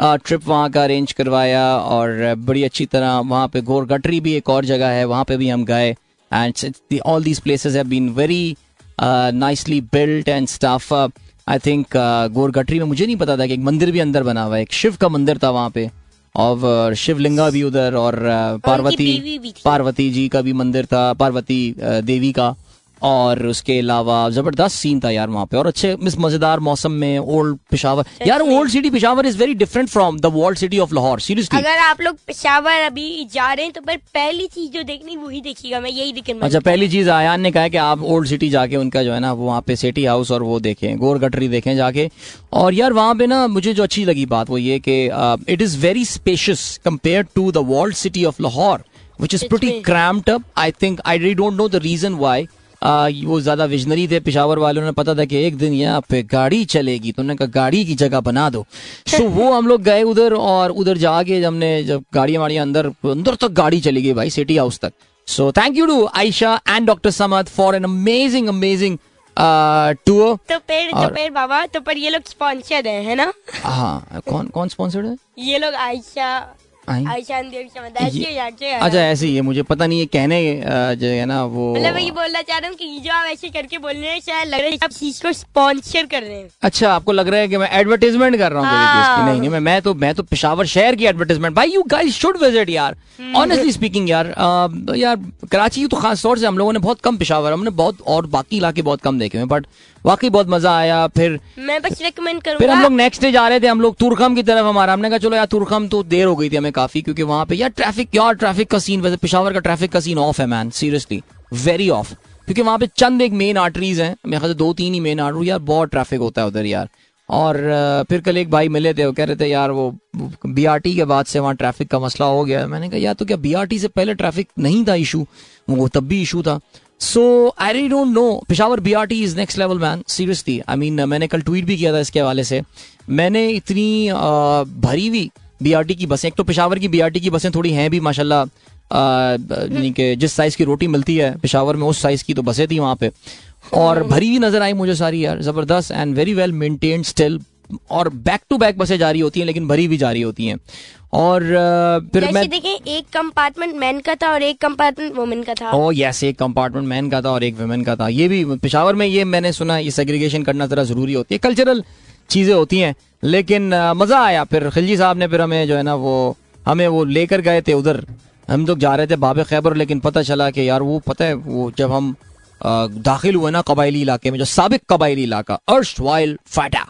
ट्रिप वहाँ का अरेंज करवाया और बड़ी अच्छी तरह वहाँ पे गोर गटरी भी एक और जगह है वहाँ पे भी हम गए। And all these places have been very nicely built and staff I think Gor Khatri में मुझे नहीं पता था कि एक मंदिर भी अंदर बना हुआ है एक शिव का मंदिर था वहाँ पे। और शिवलिंगा भी उधर और पार्वती। पार्वती जी का भी मंदिर था पार्वती देवी का और उसके अलावा ज़बरदस्त सीन था यार वहाँ पे। और अच्छे मिस मज़ेदार मौसम में ओल्ड पिशावर यार old city Peshawar is very different from the walled city of Lahore seriously अगर आप लोग पिशावर अभी जा रहे हैं तो पर पहली चीज़ जो देखनी वही देखिएगा मैं यही दिखन अच्छा पहली चीज़ आयान ने कहा कि आप ओल्ड सिटी जाके उनका जो है ना वहाँ पे सिटी हाउस और वो देखें गोर गटरी देखें जाके। और यार वहाँ पे ना मुझे जो अच्छी लगी बात वो ये कि it is very spacious compare to the world city of Lahore which is pretty. Crammed up I think I don't know the reason why वो ज़्यादा विजनरी थे पिशावर वालों ने पता था कि एक दिन यहाँ पे गाड़ी चलेगी तो उन्होंने कहा गाड़ी की जगह बना दो। सो वो हम लोग गए उधर और उधर जाके हमने जब गाड़ियाँ वाड़ियाँ अंदर अंदर तक गाड़ी चली गई भाई सिटी हाउस तक। So thank you to Ayesha and doctor for an amazing, amazing uh, tour. तो पेड़ तो और- पेड़ बाबा तो पर ये लोग स्पॉन्सर्ड है है ना? हाँ कौन कौन स्पॉन्सर्ड है? ये लोग आयशा ये- अच्छा ऐसे ही। है मुझे पता नहीं है कहने जो है ना वो मतलब मैं ये बोलना चाह रहा हूँ कि जो आप ऐसे करके बोल रहे हैं शायद लग रहा है आप चीज़ को स्पॉन्सर कर रहे हैं। अच्छा आपको लग रहा है कि मैं एडवर्टाइजमेंट कर रहा हूँ हाँ। नहीं नहीं मैं मैं तो मैं तो पिशावर शहर की एडवर्टाइजमेंट भाई यू गाइस शुड विज़िट यार। हम्म। ऑनेस्टली स्पीकिंग यार यार कराची तो खास तौर से हम लोगों ने बहुत कम पिशावर हमने बहुत और बाकी इलाके बहुत कम देखे हुए बट वाकई बहुत मज़ा आया फिर मैं बस रिकमेंड रेकमेंड फिर हम लोग नेक्स्ट डे जा रहे थे हम लोग तुरखम की तरफ़ हमारा। हमने कहा चलो यार तुरखम तो देर हो गई थी हमें काफ़ी क्योंकि वहाँ पे यार ट्रैफ़िक यार ट्रैफ़िक का सीन वैसे पिशावर का ट्रैफ़िक का सीन ऑफ़ है मैन सीरियसली वेरी ऑफ़ क्योंकि वहाँ पे चंद एक मेन आर्टरीज हैं मेरे ख्याल से दो तीन ही मेन आर्टरी यार बहुत ट्रैफ़िक होता है उधर यार। और फिर कल एक भाई मिले थे वो कह रहे थे यार वो बीआरटी के बाद से वहाँ ट्रैफ़िक का मसला हो गया मैंने कहा यार तो क्या बीआरटी से पहले ट्रैफ़िक नहीं था इशू वो तब भी इशू था। So I re don't know Peshawar B R T is next level man seriously I mean मैंने कल ट्वीट भी किया था इसके हवाले से। मैंने इतनी अ, भरी हुई बी आर टी की बसें एक तो पिशावर की बी आर टी की बसें थोड़ी हैं भी माशाल्लाह अ, यानी कि जिस साइज़ की रोटी मिलती है पिशावर में उस साइज़ की तो बसें थी वहाँ पे। और भरी हुई नज़र आई मुझे सारी यार ज़बरदस्त and very well maintained still और बैक टू बैक बसें जा रही होती हैं लेकिन भरी भी जा रही होती हैं। और फिर मैं देखें एक कंपार्टमेंट मैन का था और एक कंपार्टमेंट वुमेन का था। ओ यस एक कंपार्टमेंट मैन का था और एक वुमेन का था। ये भी पिशावर में ये मैंने सुना ये सेग्रीगेशन करना जरा ज़रूरी होती है। कल्चरल चीज़ें होती हैं लेकिन मज़ा आया। फिर खिलजी साहब ने फिर हमें जो है ना वो हमें वो लेकर गए थे उधर। हम लोग जा रहे थे बाबे खैबर लेकिन पता चला कि यार वो पता है वो जब हम दाखिल हुए ना कबायली इलाके में जो साबिक कबायली इलाका अर्श वाइल फाटा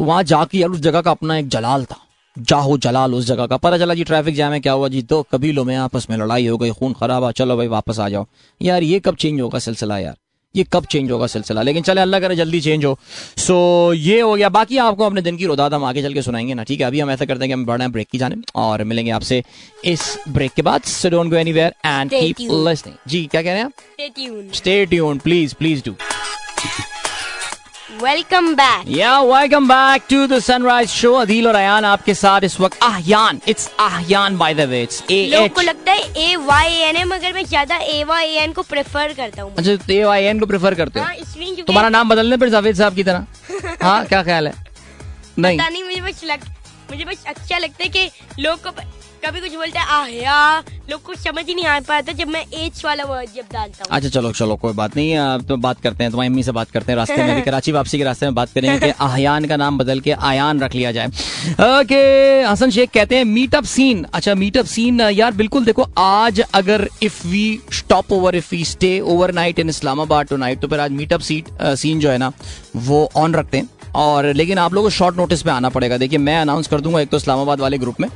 तो वहाँ जाके यार उस जगह का अपना एक जलाल था। जाहो जलाल उस जगह का। पता चला जी ट्रैफ़िक जैम है क्या हुआ जी? दो कबीलों में आपस में लड़ाई हो गई खून खराब है चलो भाई वापस आ जाओ। यार ये कब चेंज होगा सिलसिला यार? ये कब चेंज होगा सिलसिला? लेकिन चले अल्लाह करे जल्दी चेंज हो। सो ये हो गया। बाकी आपको अपने दिन की रोदात हम आगे चल के सुनाएँगे ना ठीक है? अभी हम ऐसा करते हैं कि हम बढ़ रहे हैं ब्रेक की जाने और मिलेंगे आपसे इस ब्रेक के बाद। So don't go anywhere and keep listening जी क्या कह रहे हैं आप? Stay tuned please please do welcome back या welcome back to the sunrise show Adeel और अयान आपके साथ इस वक्त Ahyan it's Ahyan by the way it's a लोगों को लगता है ए वाई एन है मगर मैं ज़्यादा ए वाई एन को प्रेफर करता हूँ। अच्छा ए आई एन को प्रेफर करते हो? हाँ तुम्हारा नाम बदलने पर जावेद साहब की तरह। हाँ क्या ख्याल है? नहीं पता नहीं। मुझे बस लग मुझे बस अच्छा लगता है कि लोग को कभी कुछ बोलते हैं आया लोग को समझ ही नहीं आ पाता जब मैं एच वाला वर्ड जब डालता हूँ. अच्छा चलो चलो कोई बात नहीं अब तो बात करते हैं तुम्हारी अम्मी से बात करते हैं रास्ते में कराची वापसी के रास्ते में बात करेंगे कि आह्यान का नाम बदल के आयान रख लिया जाए। ओके हसन शेख कहते हैं मीटअप सीन अच्छा मीटअप सीन यार बिल्कुल देखो आज अगर if we stop over if we stay overnight in Islamabad tonight तो फिर आज मीटअप सीट सीन जो है ना वो ऑन रखते हैं। और लेकिन आप लोगों को शॉर्ट नोटिस पे आना पड़ेगा। देखिए मैं अनाउंस कर दूँगा एक तो इस्लामाबाद वाले ग्रुप में।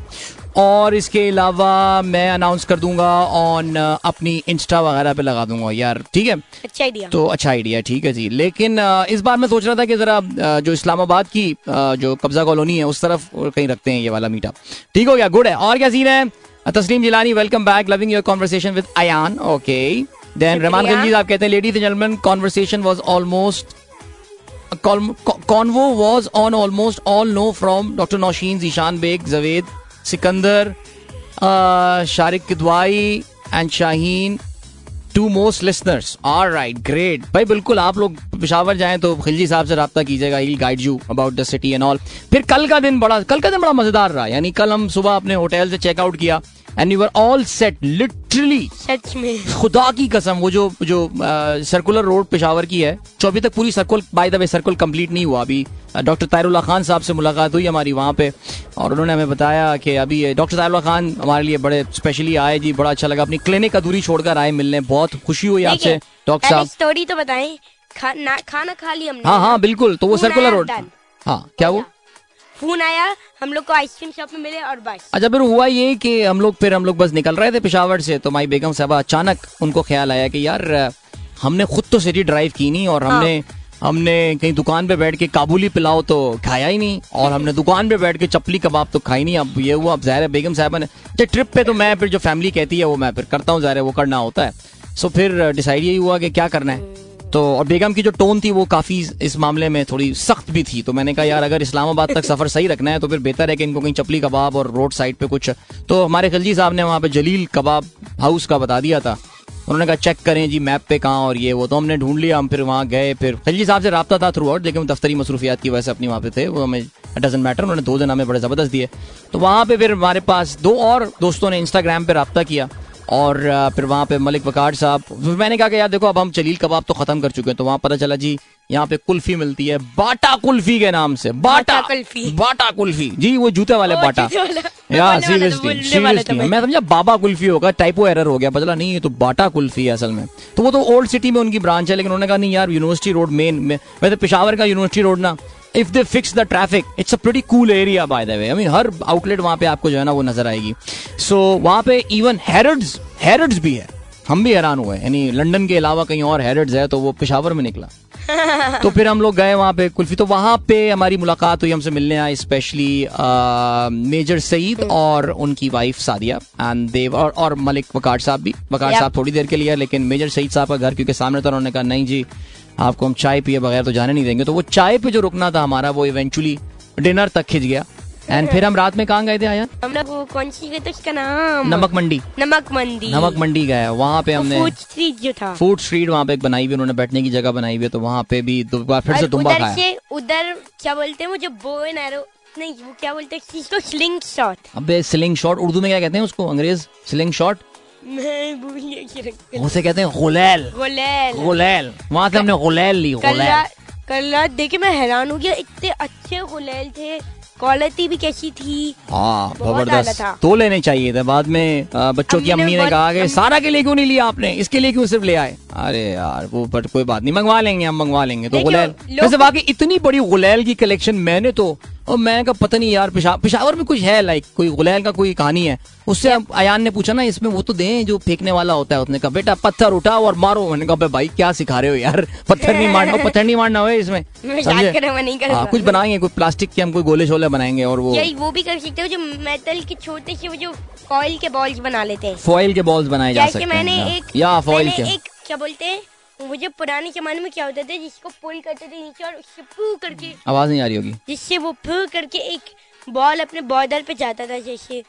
और इसके अलावा मैं अनाउंस कर दूँगा ऑन अपनी इंस्टा वगैरह पे लगा दूँगा। यार ठीक है? अच्छा आइडिया तो अच्छा आइडिया ठीक है जी। लेकिन इस बार मैं सोच रहा था कि जरा जो इस्लामाबाद की जो कब्जा कॉलोनी है उस तरफ़ कहीं रखते हैं ये वाला मीटअप ठीक हो गया गुड है। और क्या सीन है? Tasleem Jilani welcome back loving your conversation with Ayan okay then Rahman शुक्रिया। खिलजी आप कहते हैं ladies and gentleman conversation was almost convo was on almost all no from doctor Zishan Beg, Zaved, Sikandar, uh, Sharik Kidwai and Shaheen. To most listeners are right great भाई बिल्कुल आप लोग पिशावर जाएँ तो खिलजी साहब से रब्ता कीजिएगा। He guide you about the city and all फिर कल का दिन बड़ा कल का दिन बड़ा मज़ेदार रहा। यानी कल हम सुबह अपने होटल से चेकआउट किया। And you were all set literally सच में खुदा की कसम वो जो जो सर्कुलर रोड पेशावर की है अभी तक पूरी circle by the way circle complete नहीं हुआ अभी। डॉक्टर तारुल्ला खान साहब से मुलाकात हुई हमारी वहाँ पे और उन्होंने हमें बताया कि अभी डॉक्टर तारुल्ला खान हमारे लिए बड़े स्पेशली आए जी बड़ा अच्छा लगा। अपनी क्लिनिक अधूरी छोड़कर आए मिलने बहुत खुशी हुई आपसे डॉक्टर साहब। स्टोरी तो बताएँ खा, खाना खा लिया हमने। हाँ हाँ बिल्कुल तो वो सर्कुलर रोड हाँ क्या वो? फ़ोन आया हम लोग को आइसक्रीम शॉप में मिले और बस। अच्छा फिर हुआ ये कि हम लोग फिर हम लोग बस निकल रहे थे पिशावर से तो माई बेगम साहबा अचानक उनको ख्याल आया कि यार हमने खुद तो सिटी ड्राइव की नहीं और हमने हमने कहीं दुकान पे बैठ के काबुली पिलाओ तो खाया ही नहीं और हमने दुकान पे बैठ के चपली कबाब तो खाई नहीं। अब ये हुआ अब ज़ाहिर बेगम साहबा ने अच्छा ट्रिप पे तो मैं फिर जो फैमिली कहती है वो मैं फिर करता हूँ ज़ाहिर वो करना होता है। सो फिर डिसाइड यही हुआ कि क्या करना है। तो और बेगम की जो टोन थी वो काफ़ी इस मामले में थोड़ी सख्त भी थी। तो मैंने कहा, यार, अगर इस्लामाबाद तक सफ़र सही रखना है तो फिर बेहतर है कि इनको कहीं चपली कबाब और रोड साइड पे कुछ तो हमारे खलजी साहब ने वहाँ पे जलील कबाब हाउस का बता दिया था। उन्होंने कहा, चेक करें जी, मैप पे कहाँ और ये वो। तो हमने ढूंढ लिया, हम फिर वहाँ गए, फिर खलजी साहब से रहा था थ्रू आउट लेकिन दफ्तरी मसरूफियात की वजह से अपनी वहाँ पे थे, वो हमें डजेंट मैटर उन्होंने दो दिन हमें बड़े ज़बरदस्त दिए। तो वहाँ पे फिर हमारे पास दो और दोस्तों ने इंस्टाग्राम पे रहा किया। और फिर वहाँ पे मलिक वकार साहब फिर मैंने कहा कि यार देखो अब हम चलील कबाब तो खत्म कर चुके हैं तो वहाँ पता चला जी यहाँ पे कुल्फी मिलती है बाटा कुल्फी के नाम से बाटा कुल्फी। बाटा कुल्फी जी वो जूते वाले बाटा यार सीरियसली सीरियसली मैं। समझा बाबा कुल्फी होगा टाइपो एरर हो गया पता चला नहीं ये तो बाटा कुल्फी है असल में तो वो तो ओल्ड सिटी में उनकी ब्रांच है लेकिन उन्होंने कहा नहीं यार यूनिवर्सिटी रोड मेन में वैसे पेशावर का यूनिवर्सिटी रोड ना if they fix the traffic it's a pretty cool area by the way I mean her outlet वहाँ पे आपको जो है ना वो नज़र आएगी। सो वहाँ पे इवन हैरड्स हैरड्स भी है। हम भी हैरान हुए यानी लंदन के अलावा कहीं और हैरड्स है तो वो पेशावर में निकला। तो फिर हम लोग गए वहाँ पे कुल्फी। तो वहाँ पे हमारी मुलाकात हुई हमसे मिलने आए स्पेशली मेजर सईद और उनकी वाइफ सादिया एंड देव और, और मलिक वकार साहब भी। वकार साहब थोड़ी देर के लिए लेकिन मेजर सईद साहब का घर क्योंकि सामने था उन्होंने कहा नहीं जी आपको हम चाय पिए बगैर तो जाने नहीं देंगे। तो वो चाय पे जो रुकना था हमारा वो इवेंचुअली डिनर तक खिंच गया। एंड फिर हम रात में कहाँ गए थे आया हमने वो कौन सी गई तो उसका नाम? नमक मंडी। नमक मंडी। नमक मंडी गया। वहाँ पे हमने फ़ूड स्ट्रीट जो था। फ़ूड स्ट्रीट वहाँ पे एक बनाई हुई उन्होंने बैठने की जगह बनाई हुई है तो वहाँ पे भी फिर से उधर खाया। उधर क्या बोलते हैं एरो नहीं वो क्या बोलते हैं? स्लिंग शॉट अबे स्लिंग शॉट उर्दू में क्या कहते हैं उसको? अंग्रेज़? स्लिंग शॉट उसे कहते हैं गुलैल। गुलेल। गुलैल। वहाँ से हमने गुलैल ली कल रात कल रात देखे मैं हैरान हो गया इतने अच्छे गुलेल थे। क्वालिटी भी कैसी थी? हाँ ज़बरदस्त। तो लेने चाहिए थे बाद में बच्चों की अम्मी ने कहा कि सारा के लिए क्यों नहीं लिया आपने? इसके लिए क्यों सिर्फ़ ले आए? अरे यार वो बट कोई बात नहीं मंगवा लेंगे हम मंगवा लेंगे। तो गुलैल। वैसे वाकई इतनी बड़ी गुलेल की कलेक्शन मैंने तो और मैं का पता नहीं यार पिशा, पिशावर में कुछ है लाइक कोई गुलैल का कोई कहानी है। उससे अयान ने पूछा ना इसमें वो तो दें जो फेंकने वाला होता है उसने कहा बेटा पत्थर उठाओ और मारो। मैंने कहा भाई क्या सिखा रहे हो यार? पत्थर नहीं मारना पत्थर नहीं मारना हो इसमें। हाँ, कुछ बनाएँगे कोई प्लास्टिक के हम कोई गोले शोले बनाएँगे और वो वो भी कर सकते हो जो मेटल के छोटे से वो जो कॉइल के बॉल्स बना लेते हैं। फॉइल के बॉल्स बनाए जा सकते मैंने हैं। एक या फॉइल के। क्या बोलते हैं? जो पुराने जमाने में क्या होता था जिसको पुल करते थे नीचे और उससे पू करके। आवाज़ नहीं आ रही होगी। जिससे वो फू करके एक बॉल अपने बॉर्डर पे जाता था जैसे।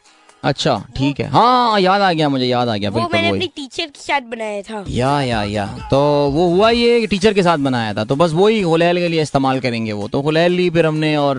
अच्छा ठीक है। हाँ याद आ गया मुझे याद आ गया वो मैंने अपनी टीचर के साथ बनाया था। या या या। तो वो हुआ ये टीचर के साथ बनाया था। तो बस वही गुलैल के लिए इस्तेमाल करेंगे वो। तो गुलैल ली फिर हमने और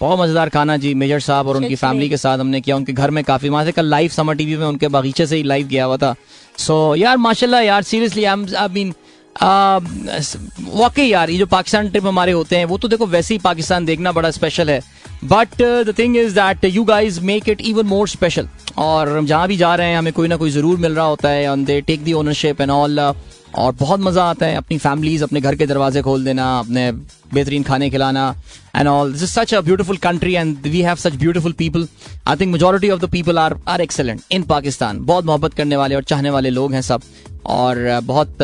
बहुत मज़ेदार खाना जी मेजर साहब और उनकी फैमिली के साथ हमने किया। उनके घर में काफ़ी वहाँ से कल लाइव समर टीवी में उनके बगीचे से ही लाइव गया हुआ था। सो यार माशाल्लाह यार सीरियसली आई आई मीन वाकई यार, ये जो पाकिस्तान ट्रिप हमारे होते हैं, वो तो देखो वैसे ही पाकिस्तान देखना बड़ा स्पेशल है। But the thing is that you guys make it even more special और हम जहाँ भी जा रहे हैं, हमें कोई ना कोई ज़रूर मिल रहा होता है on they take the ownership and all और बहुत मज़ा आता है अपनी फैमिलीज़ अपने घर के दरवाजे खोल देना, अपने बेहतरीन खाने खिलाना and all this is such a beautiful country and we have such beautiful people I think majority of the people are are excellent in Pakistan बहुत मोहब्बत करने वाले और चाहने वाले लोग हैं सब। और बहुत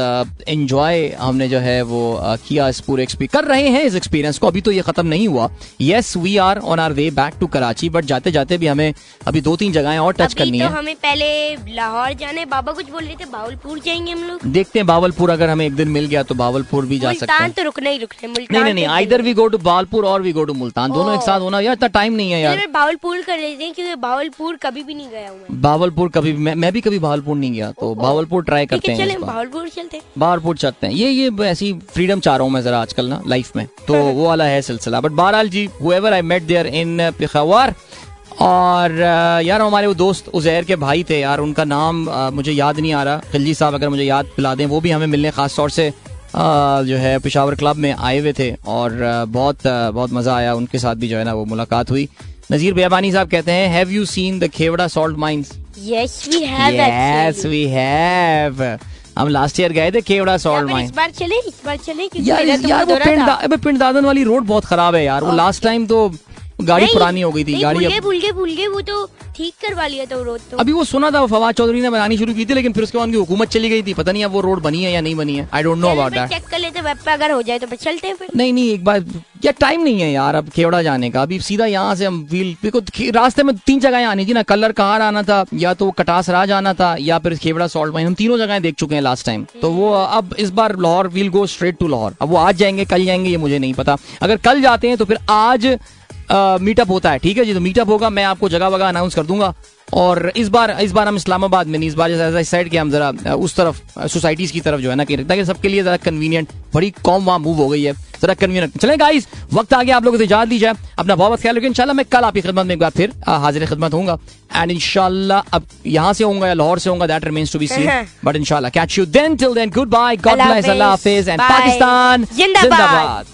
एंजॉय हमने जो है वो किया इस पूरे एक्सपीरियंस कर रहे हैं इस एक्सपीरियंस को। अभी तो ये खत्म नहीं हुआ। Yes we are on our way back to Karachi but जाते जाते भी हमें अभी दो तीन जगहें और टच करनी तो है। हमें पहले लाहौर जाने बाबा कुछ बोल रहे थे बावलपुर जाएँगे हम लोग। देखते हैं बावलपुर अगर हमें एक दिन मिल गया तो बावलपुर भी जा सकते हैं। तो रुकना ही रुकना है, नहीं नहीं नहीं तो वी गो टू बावलपुर और वी गो टू मुल्तान दोनों एक साथ होना यार इतना टाइम नहीं है यार। बावलपुर कर लेते हैं क्योंकि बावलपुर कभी भी नहीं गया हूँ। बावलपुर कभी मैं, मैं भी कभी बावलपुर नहीं गया तो बावलपुर ट्राई करते हैं बावलपुर चलते हैं। बाहरपुर चलते हैं। ये ये ऐसी फ्रीडम चाह रहा हूँ मैं जरा आजकल ना लाइफ में। तो वो वाला है सिलसिला। बट बहरहाल जी however I met there in Peshawar और यार हमारे वो दोस्त उजैर के भाई थे यार उनका नाम मुझे याद नहीं आ रहा। खिलजी साहब अगर मुझे याद पिला दें वो भी हमें मिलने खास तौर से जो है पिशावर क्लब में आए हुए थे और बहुत बहुत मज़ा आया। उनके साथ भी जो है ना वो मुलाकात हुई। नजीर बेबानी साहब कहते हैं have you seen the Khewra salt mines yes we have yes we have हम लास्ट ईयर गए थे केवड़ा सॉल्ट माइंस इस बार चले इस बार चले क्योंकि यार तो यार वो पिंड दा- पिंड दादन वाली रोड बहुत खराब है यार। वो लास्ट टाइम तो गाड़ी पुरानी हो गई थी गाड़ी भूल भूल गए भूल गए वो तो ठीक करवा लिया था रोड तो। अभी वो सुना था फवाद चौधरी ने बनानी शुरू की थी लेकिन फिर उसके बाद उनकी हुकूमत चली गई थी। पता नहीं अब वो रोड बनी है या नहीं बनी है। I don't know about that check कर लेते वेब पे अगर हो जाए तो फिर चलते हैं फिर। नहीं नहीं एक बार यार टाइम नहीं है यार अब केवड़ा जाने का। अभी सीधा यहाँ से हम व्हील देखो रास्ते में तीन जगह आनी थी ना कलर कहार आना था या तो कटास राज आना था या फिर खेवड़ा सॉल्ट माइन हम तीनों जगह देख चुके हैं लास्ट टाइम तो वो अब इस बार Lahore we'll go straight to Lahore. अब वो आज जाएँगे कल जाएँगे ये मुझे नहीं पता। अगर कल जाते हैं तो फिर आज मीटअप होता है ठीक है जी? तो मीटअप होगा मैं आपको जगह वगह अनाउंस कर दूँगा। और इस बार इस बार हम इस्लामाबाद में नहीं इस बार जैसे इस साइड के हम जरा उस तरफ़ सोसाइटीज की तरफ़ जो है ना कि ताकि सबके लिए जरा कन्वीनियंट बड़ी कॉम वहाँ मूव हो गई है। जरा कन्वीनियंट चले गाइस वक्त आ गया आप लोगों से इजाज़त दी जाए अपना बहुत ख्याल रखिए। इंशाल्लाह मैं कल आपकी खिदमत में एक बार फिर हाजिर खिदमत होऊँगा। एंड इंशाल्लाह अब यहाँ से होऊँगा या लाहौर से होऊँगा that remains to be seen but इंशाल्लाह catch you then till then goodbye God bless Allah Hafiz, and Pakistan. जिंदाबाद।